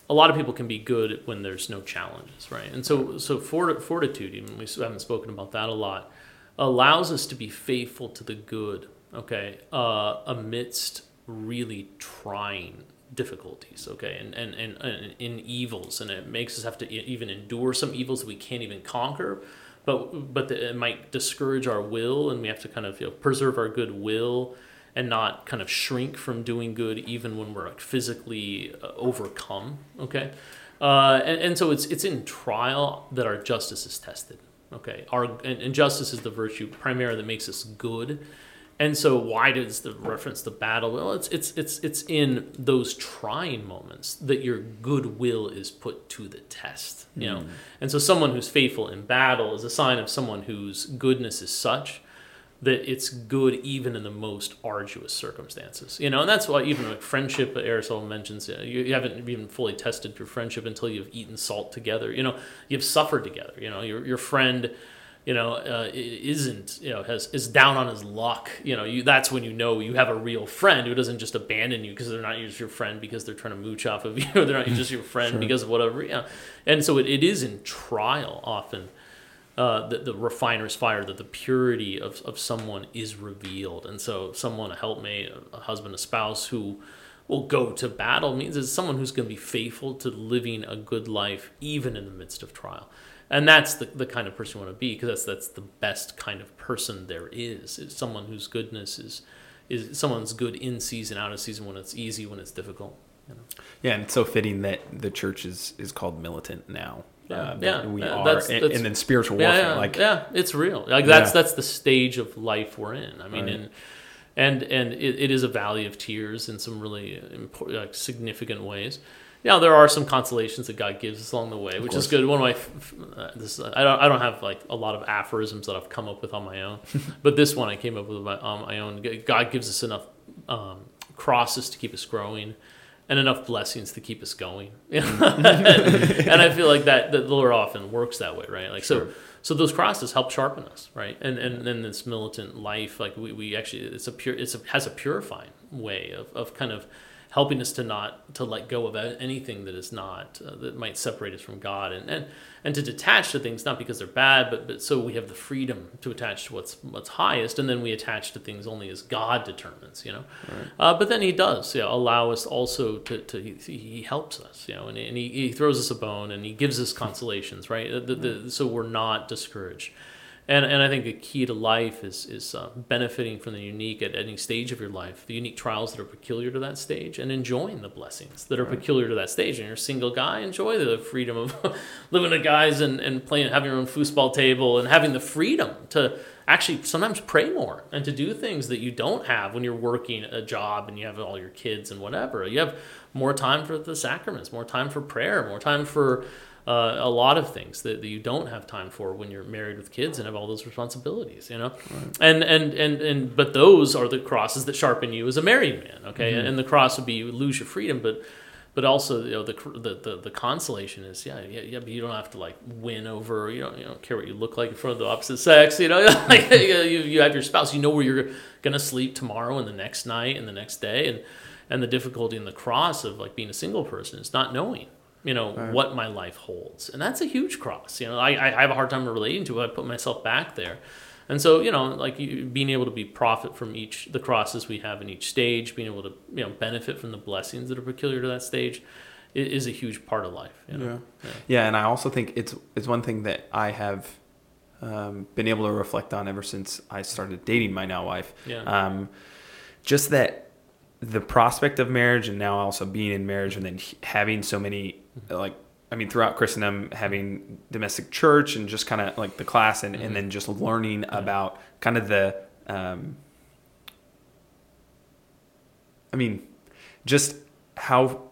a lot of people can be good when there's no challenges, right? And so so fortitude, even we haven't spoken about that a lot, allows us to be faithful to the good, okay, uh, amidst really trying difficulties, okay, and, and, and, and in evils, and it makes us have to even endure some evils that we can't even conquer, but but the, it might discourage our will, and we have to kind of you know, preserve our good will and not kind of shrink from doing good even when we're like physically uh, overcome okay? Uh, and, and so it's it's in trial that our justice is tested okay? Our and, and justice is the virtue primarily that makes us good and so why does the reference the battle well it's it's it's it's in those trying moments that your goodwill is put to the test you know hmm. and so someone who's faithful in battle is a sign of someone whose goodness is such that it's good even in the most arduous circumstances. You know, and that's why even like friendship, Aristotle mentions, you, you haven't even fully tested your friendship until you've eaten salt together. You know, you've suffered together. You know, your your friend, you know, uh, isn't you know has is down on his luck. You know, you that's when you know you have a real friend who doesn't just abandon you because they're not just your friend because they're trying to mooch off of you. they're not just your friend because of whatever. You know, and so it, it is in trial often uh, the, the refiner's fire, that the purity of, of someone is revealed. And so, someone, a helpmate, a husband, a spouse who will go to battle means it's someone who's going to be faithful to living a good life, even in the midst of trial. And that's the, the kind of person you want to be, because that's, that's the best kind of person there is. Is someone whose goodness is, is someone's good in season, out of season, when it's easy, when it's difficult. You know? Yeah, and it's so fitting that the church is, is called militant now. Yeah, Uh, yeah, we yeah, are, that's- and, that's- and then spiritual warfare. yeah, yeah, like, yeah, it's real. Like that's that's the stage of life we're in. I mean, Right. and and and it, it is a valley of tears in some really important, like, significant ways. Now there are some consolations that God gives us along the way, which is good. One of my f- uh, this I don't I don't have like a lot of aphorisms that I've come up with on my own, but this one I came up with my, on my own. God gives us enough um, crosses to keep us growing. And enough blessings to keep us going, and, and I feel like that, that the Lord often works that way, right? Like so, so those crosses help sharpen us, right? And and then this militant life, like we, we actually, it's a pure, it's a, has a purifying way of, of kind of helping us to not to let go of anything that is not uh, that might separate us from God. And, and and to detach to things not because they're bad but but so we have the freedom to attach to what's what's highest and then we attach to things only as God determines you know? Right. uh, but then he does you know, allow us also to, to he, he helps us you know and, and he, he throws us a bone and he gives us consolations right? The, the, so we're not discouraged and and I think the key to life is is uh, benefiting from the unique at any stage of your life, the unique trials that are peculiar to that stage, and enjoying the blessings that are right. peculiar to that stage. And you're a single guy, enjoy the freedom of living with guys and, and playing, having your own foosball table, and having the freedom to actually sometimes pray more and to do things that you don't have when you're working a job and you have all your kids and whatever. You have more time for the sacraments, more time for prayer, more time for uh, a lot of things that, that, you don't have time for when you're married with kids and have all those responsibilities, you know. Right. And, and and and but those are the crosses that sharpen you as a married man. Okay, mm-hmm. and the cross would be you lose your freedom, but but also you know the the the, the consolation is yeah, yeah yeah but you don't have to like win over you don't you don't care what you look like in front of the opposite sex you know like you, you have your spouse you know where you're gonna sleep tomorrow and the next night and the next day and and the difficulty in the cross of like being a single person is not knowing you know right. what my life holds and that's a huge cross you know I, I have a hard time relating to it i put myself back there and so you know like you, being able to be profit from each the crosses we have in each stage being able to you know benefit from the blessings that are peculiar to that stage is, a huge part of life you know? yeah. yeah. yeah and i also think it's it's one thing that i have um, been able to reflect on ever since i started dating my now wife yeah. Um, just that the prospect of marriage and now also being in marriage and then having so many like I mean throughout Christendom having domestic church and just kind of like the class and, mm-hmm. and then just learning about kind of the um, I mean just how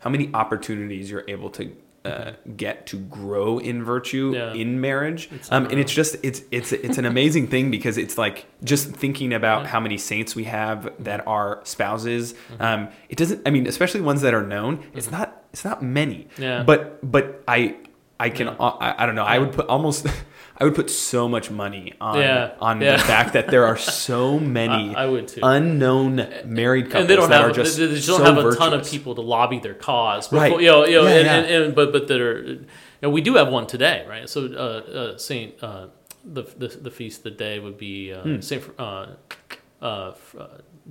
how many opportunities you're able to uh, get to grow in virtue yeah. in marriage um, and it's just it's it's it's an amazing thing because it's like just thinking about yeah. how many saints we have that are spouses mm-hmm. um, it doesn't i mean especially ones that are known mm-hmm. it's not it's not many yeah. but but i i can yeah. I, I don't know i would put almost I would put so much money on yeah, on yeah. the fact that there are so many I, I would too. unknown married couples and they don't that have, are just they, they don't so have a virtuous. ton of people to lobby their cause. Before, right. You know, you know, yeah, and, yeah. And, and, but but that are, you know, we do have one today, right? So uh, uh, Saint uh, the, the the feast of the day would be uh, hmm. Saint uh, uh,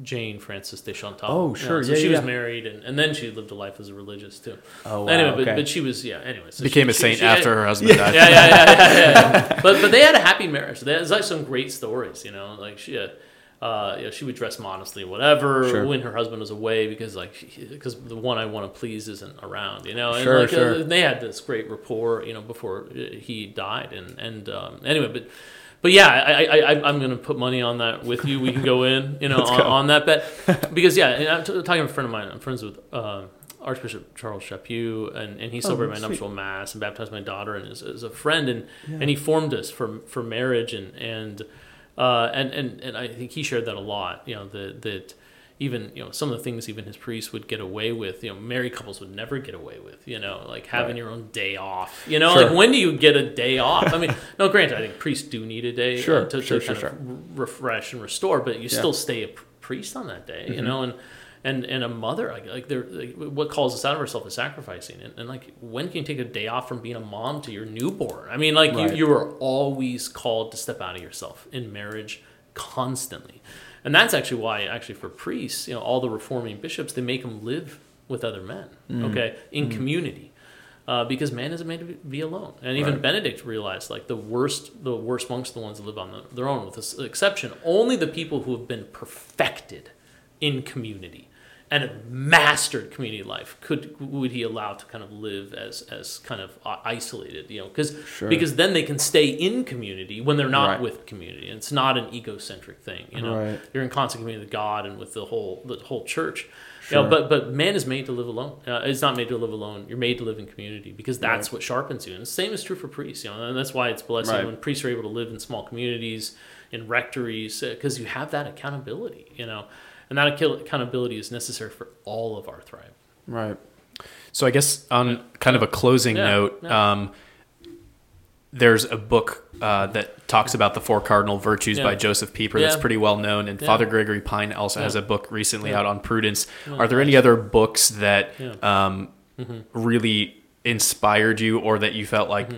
Jane Frances de Chantal. Oh, sure. Yeah, so yeah, she yeah. was married, and, and then she lived a life as a religious too. Oh, wow, Anyway, okay. but, but she was yeah. Anyway, so became she, a saint she, she after had, her husband died. Yeah, yeah, yeah, yeah, yeah. but but they had a happy marriage. There's like some great stories, you know. Like she had, uh, you know, she would dress modestly, whatever, sure. when her husband was away, because like because the one I want to please isn't around, you know. And sure, like, sure. Uh, they had this great rapport, you know, before he died, and and um, anyway, but but yeah, I, I, I am gonna put money on that with you. We can go in, you know, on, on, that bet because yeah, I'm t- talking to a friend of mine. I'm friends with uh, Archbishop Charles Chaput, and, and he celebrated oh, my nuptial mass and baptized my daughter, and is, is a friend, and yeah. and he formed us for for marriage, and and uh, and and and I think he shared that a lot. You know, that that even you know some of the things even his priests would get away with you know married couples would never get away with you know like having right. your own day off you know sure. like when do you get a day off i mean no granted i think priests do need a day sure, uh, to, sure, to sure, sure. of refresh and restore but you yeah. still stay a priest on that day mm-hmm. you know and and and a mother like like like, what calls us out of ourselves is sacrificing and, and like when can you take a day off from being a mom to your newborn i mean like right. you, you are always called to step out of yourself in marriage constantly and that's actually why actually for priests you know all the reforming bishops they make them live with other men mm. okay in mm. community uh, because man isn't made to be alone and even right. benedict realized like the worst the worst monks are the ones that live on the, their own with this exception only the people who have been perfected in community and have mastered community life could would he allow to kind of live as as kind of uh, isolated you know because sure. because then they can stay in community when they're not right. with community it's not an egocentric thing you know right. you're in constant community with god and with the whole the whole church sure. you know, but but man is made to live alone uh, it's not made to live alone you're made to live in community because that's right. what sharpens you and the same is true for priests you know and that's why it's blessed when priests are able to live in small communities in rectories because uh, you have that accountability you know and that accountability is necessary for all of our thrive. Right. So I guess on kind of a closing yeah, note, yeah. Um, there's a book uh, that talks about the four cardinal virtues Yeah. by Josef Pieper that's pretty well known, and. Father Gregory Pine also has a book recently out on prudence. Yeah, Are there any other books that um, really inspired you, or that you felt like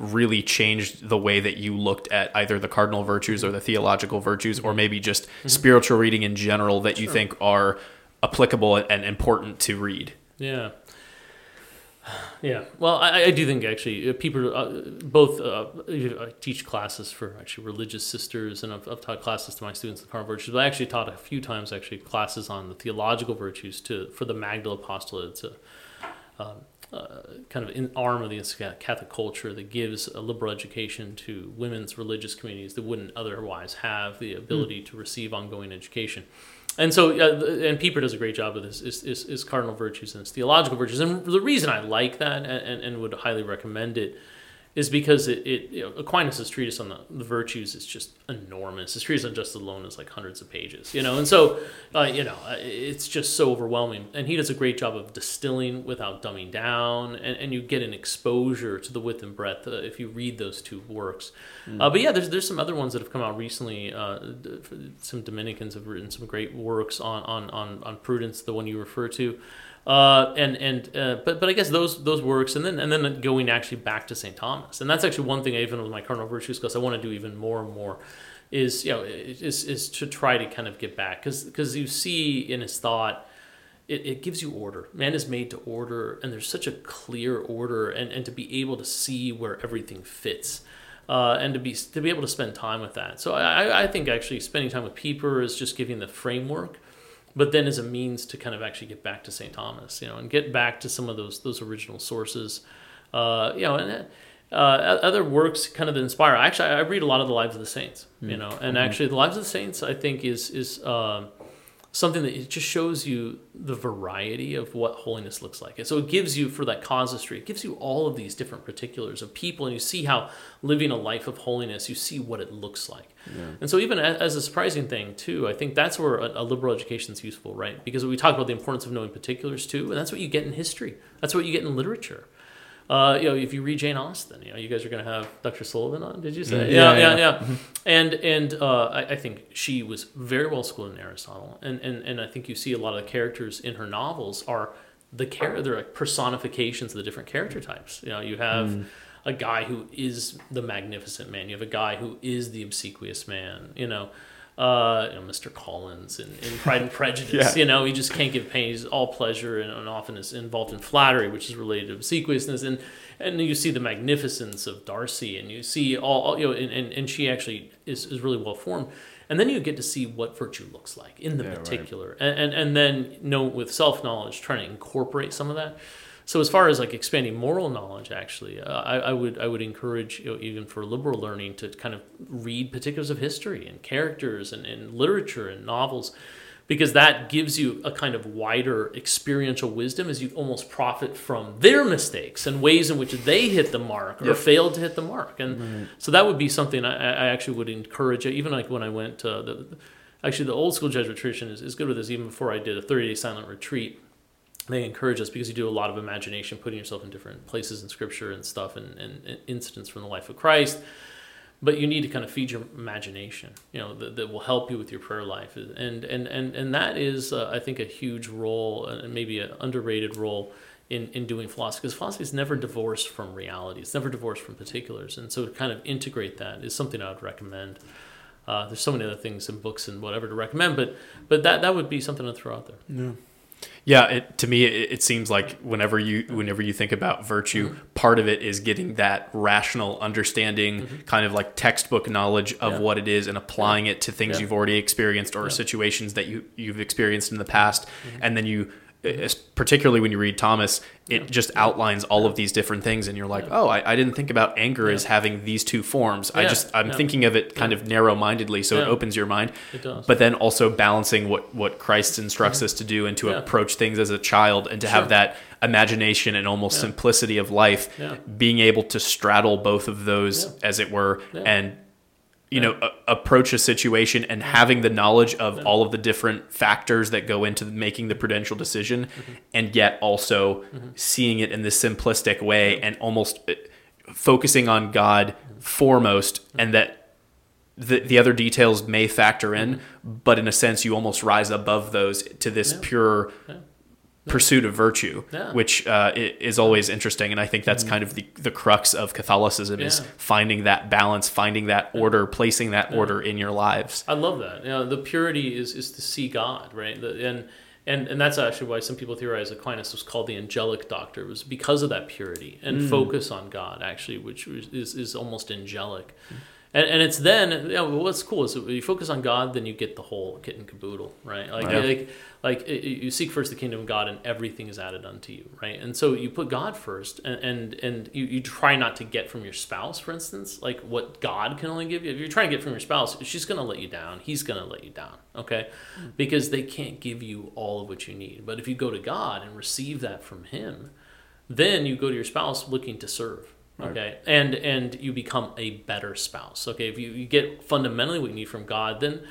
really changed the way that you looked at either the cardinal virtues or the theological virtues, or maybe just spiritual reading in general that you think are applicable and important to read? Yeah. Yeah. Well, I, I do think actually uh, people uh, both uh, I teach classes for actually religious sisters, and I've, I've taught classes to my students in the cardinal virtues. But I actually taught a few times actually classes on the theological virtues to for the Magdala Apostolate. It's a um, uh, kind of an arm of the Catholic culture that gives a liberal education to women's religious communities that wouldn't otherwise have the ability to receive ongoing education. And so, uh, and Pieper does a great job of this, is, is, is cardinal virtues and its theological virtues. And the reason I like that and, and, and would highly recommend it is because it, it you know, Aquinas' treatise on the, the virtues is just enormous. His treatise on justice alone is like hundreds of pages, you know, and so uh, you know uh, it's just so overwhelming. And he does a great job of distilling without dumbing down, and, and you get an exposure to the width and breadth uh, if you read those two works. Uh, but yeah, there's there's some other ones that have come out recently. Uh, some Dominicans have written some great works on on on, on prudence, the one you refer to. Uh, and and uh, but but I guess those those works, and then and then going actually back to St. Thomas, and that's actually one thing. I Even with my cardinal virtues class, I want to do even more and more. Is you know is is to try to kind of get back because because you see in his thought. It, it gives you order. Man is made to order, and there's such a clear order, and, and to be able to see where everything fits, uh, and to be to be able to spend time with that. So I, I think actually spending time with Pieper is just giving the framework, but then as a means to kind of actually get back to St. Thomas, you know, and get back to some of those those original sources, uh, you know, and uh, other works kind of that inspire. Actually, I read a lot of the Lives of the Saints, you know, and actually the Lives of the Saints I think is is um something that it just shows you the variety of what holiness looks like. And so it gives you for that casuistry, it gives you all of these different particulars of people, and you see how living a life of holiness, you see what it looks like. And so even as a surprising thing too, I think that's where a, a liberal education is useful, right? Because we talk about the importance of knowing particulars too, and that's what you get in history. That's what you get in literature. Uh, you know, if you read Jane Austen, you know, you guys are going to have Dr. Sullivan on. Did you say? Yeah, yeah, yeah, yeah. yeah. And and uh, I, I think she was very well schooled in Aristotle, and, and and I think you see a lot of the characters in her novels are the character, they're like personifications of the different character types. You know, you have a guy who is the magnificent man. You have a guy who is the obsequious man. You know. Uh, you know, Mr. Collins in, in Pride and Prejudice. Yeah. You know, he just can't give pain. He's all pleasure and, and often is involved in flattery, which is related to obsequiousness. And and you see the magnificence of Darcy, and you see all, all you know, and, and, and she actually is, is really well formed. And then you get to see what virtue looks like in the Yeah, right. particular, and, and and then know with self knowledge, trying to incorporate some of that. So as far as like expanding moral knowledge, actually, uh, I, I would I would encourage you know, even for liberal learning to kind of read particulars of history and characters and, and literature and novels, because that gives you a kind of wider experiential wisdom as you almost profit from their mistakes and ways in which they hit the mark or Yep. failed to hit the mark. And so that would be something I, I actually would encourage. Even like when I went to the actually the old school Jesuit tradition is, is good with this. Even before I did a thirty day silent retreat they encourage us because you do a lot of imagination, putting yourself in different places in scripture and stuff and, and, and incidents from the life of Christ. But you need to kind of feed your imagination, you know, that, that will help you with your prayer life. And, and, and, and that is, uh, I think, a huge role and maybe an underrated role in, in doing philosophy because philosophy is never divorced from reality. It's never divorced from particulars. And so to kind of integrate that is something I would recommend. Uh, there's so many other things and books and whatever to recommend, but but that, that would be something to throw out there. Yeah. Yeah, it, to me, it, it seems like whenever you whenever you think about virtue, mm-hmm. part of it is getting that rational understanding, mm-hmm. kind of like textbook knowledge of Yeah. what it is, and applying it to things Yeah. you've already experienced or Yeah. situations that you you've experienced in the past, mm-hmm. and then you. Particularly when you read Thomas, it just outlines all of these different things, and you're like, "Oh, I, I didn't think about anger as having these two forms. I just I'm yeah. thinking of it kind of narrow-mindedly, so it opens your mind." It does. But then also balancing what what Christ instructs us to do and to Mm-hmm. Yeah. approach things as a child and to Sure. have that imagination and almost Yeah. simplicity of life Yeah. being able to straddle both of those Yeah. as it were Yeah. and you know a- approach a situation and having the knowledge of all of the different factors that go into making the prudential decision Mm-hmm. and yet also seeing it in this simplistic way and almost uh, focusing on God foremost, and that the the other details may factor in, but in a sense, you almost rise above those to this Yeah. pure Yeah. Pursuit of virtue, Yeah. which uh, is always interesting. And I think that's kind of the, the crux of Catholicism is finding that balance, finding that order, placing that order in your lives. I love that. You know, the purity is, is to see God, right? The, and and and that's actually why some people theorize Aquinas was called the angelic doctor. Was because of that purity and focus on God, actually, which is is almost angelic. And, and it's then you know, what's cool is you focus on God, then you get the whole kit and caboodle, right? Like Right. like like it- you seek first the kingdom of God, and everything is added unto you, right? And so you put God first, and and, and you, you try not to get from your spouse, for instance, like what God can only give you. If you're trying to get from your spouse, she's going to let you down. He's going to let you down, okay? Hmm. Because they can't give you all of what you need. But if you go to God and receive that from Him, then you go to your spouse looking to serve okay and and you become a better spouse okay if you, you get fundamentally what you need from god then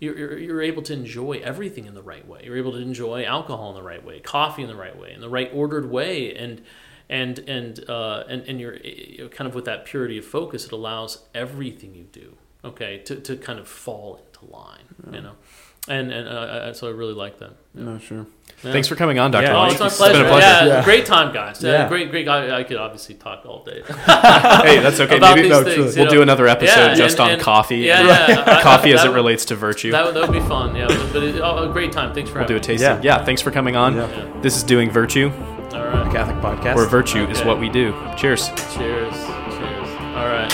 you're, you're, you're able to enjoy everything in the right way. You're able to enjoy alcohol in the right way coffee in the right way in the right ordered way. And and and uh, and, and you're, you're kind of with that purity of focus it allows everything you do okay to, to kind of fall into line you know? And and uh, so i really like that. No, sure. Yeah. Thanks for coming on, Dr. Yeah. Oh, Lodge. it's my It's pleasure. been a pleasure. Yeah, Yeah. great time, guys. Yeah. great, great guy. I could obviously talk all day hey, that's okay. about Maybe these no, things. we'll know. do another episode Yeah, just and- on and- coffee. Yeah, and yeah. I- coffee as it relates to virtue. That would, that would be fun. Yeah, but, but it, oh, a great time. Thanks for we'll do a tasting. Yeah. Yeah. thanks for coming on. This is Dewing Virtue, All right. Catholic podcast. where virtue is what we do. Cheers. Cheers. Cheers. All right.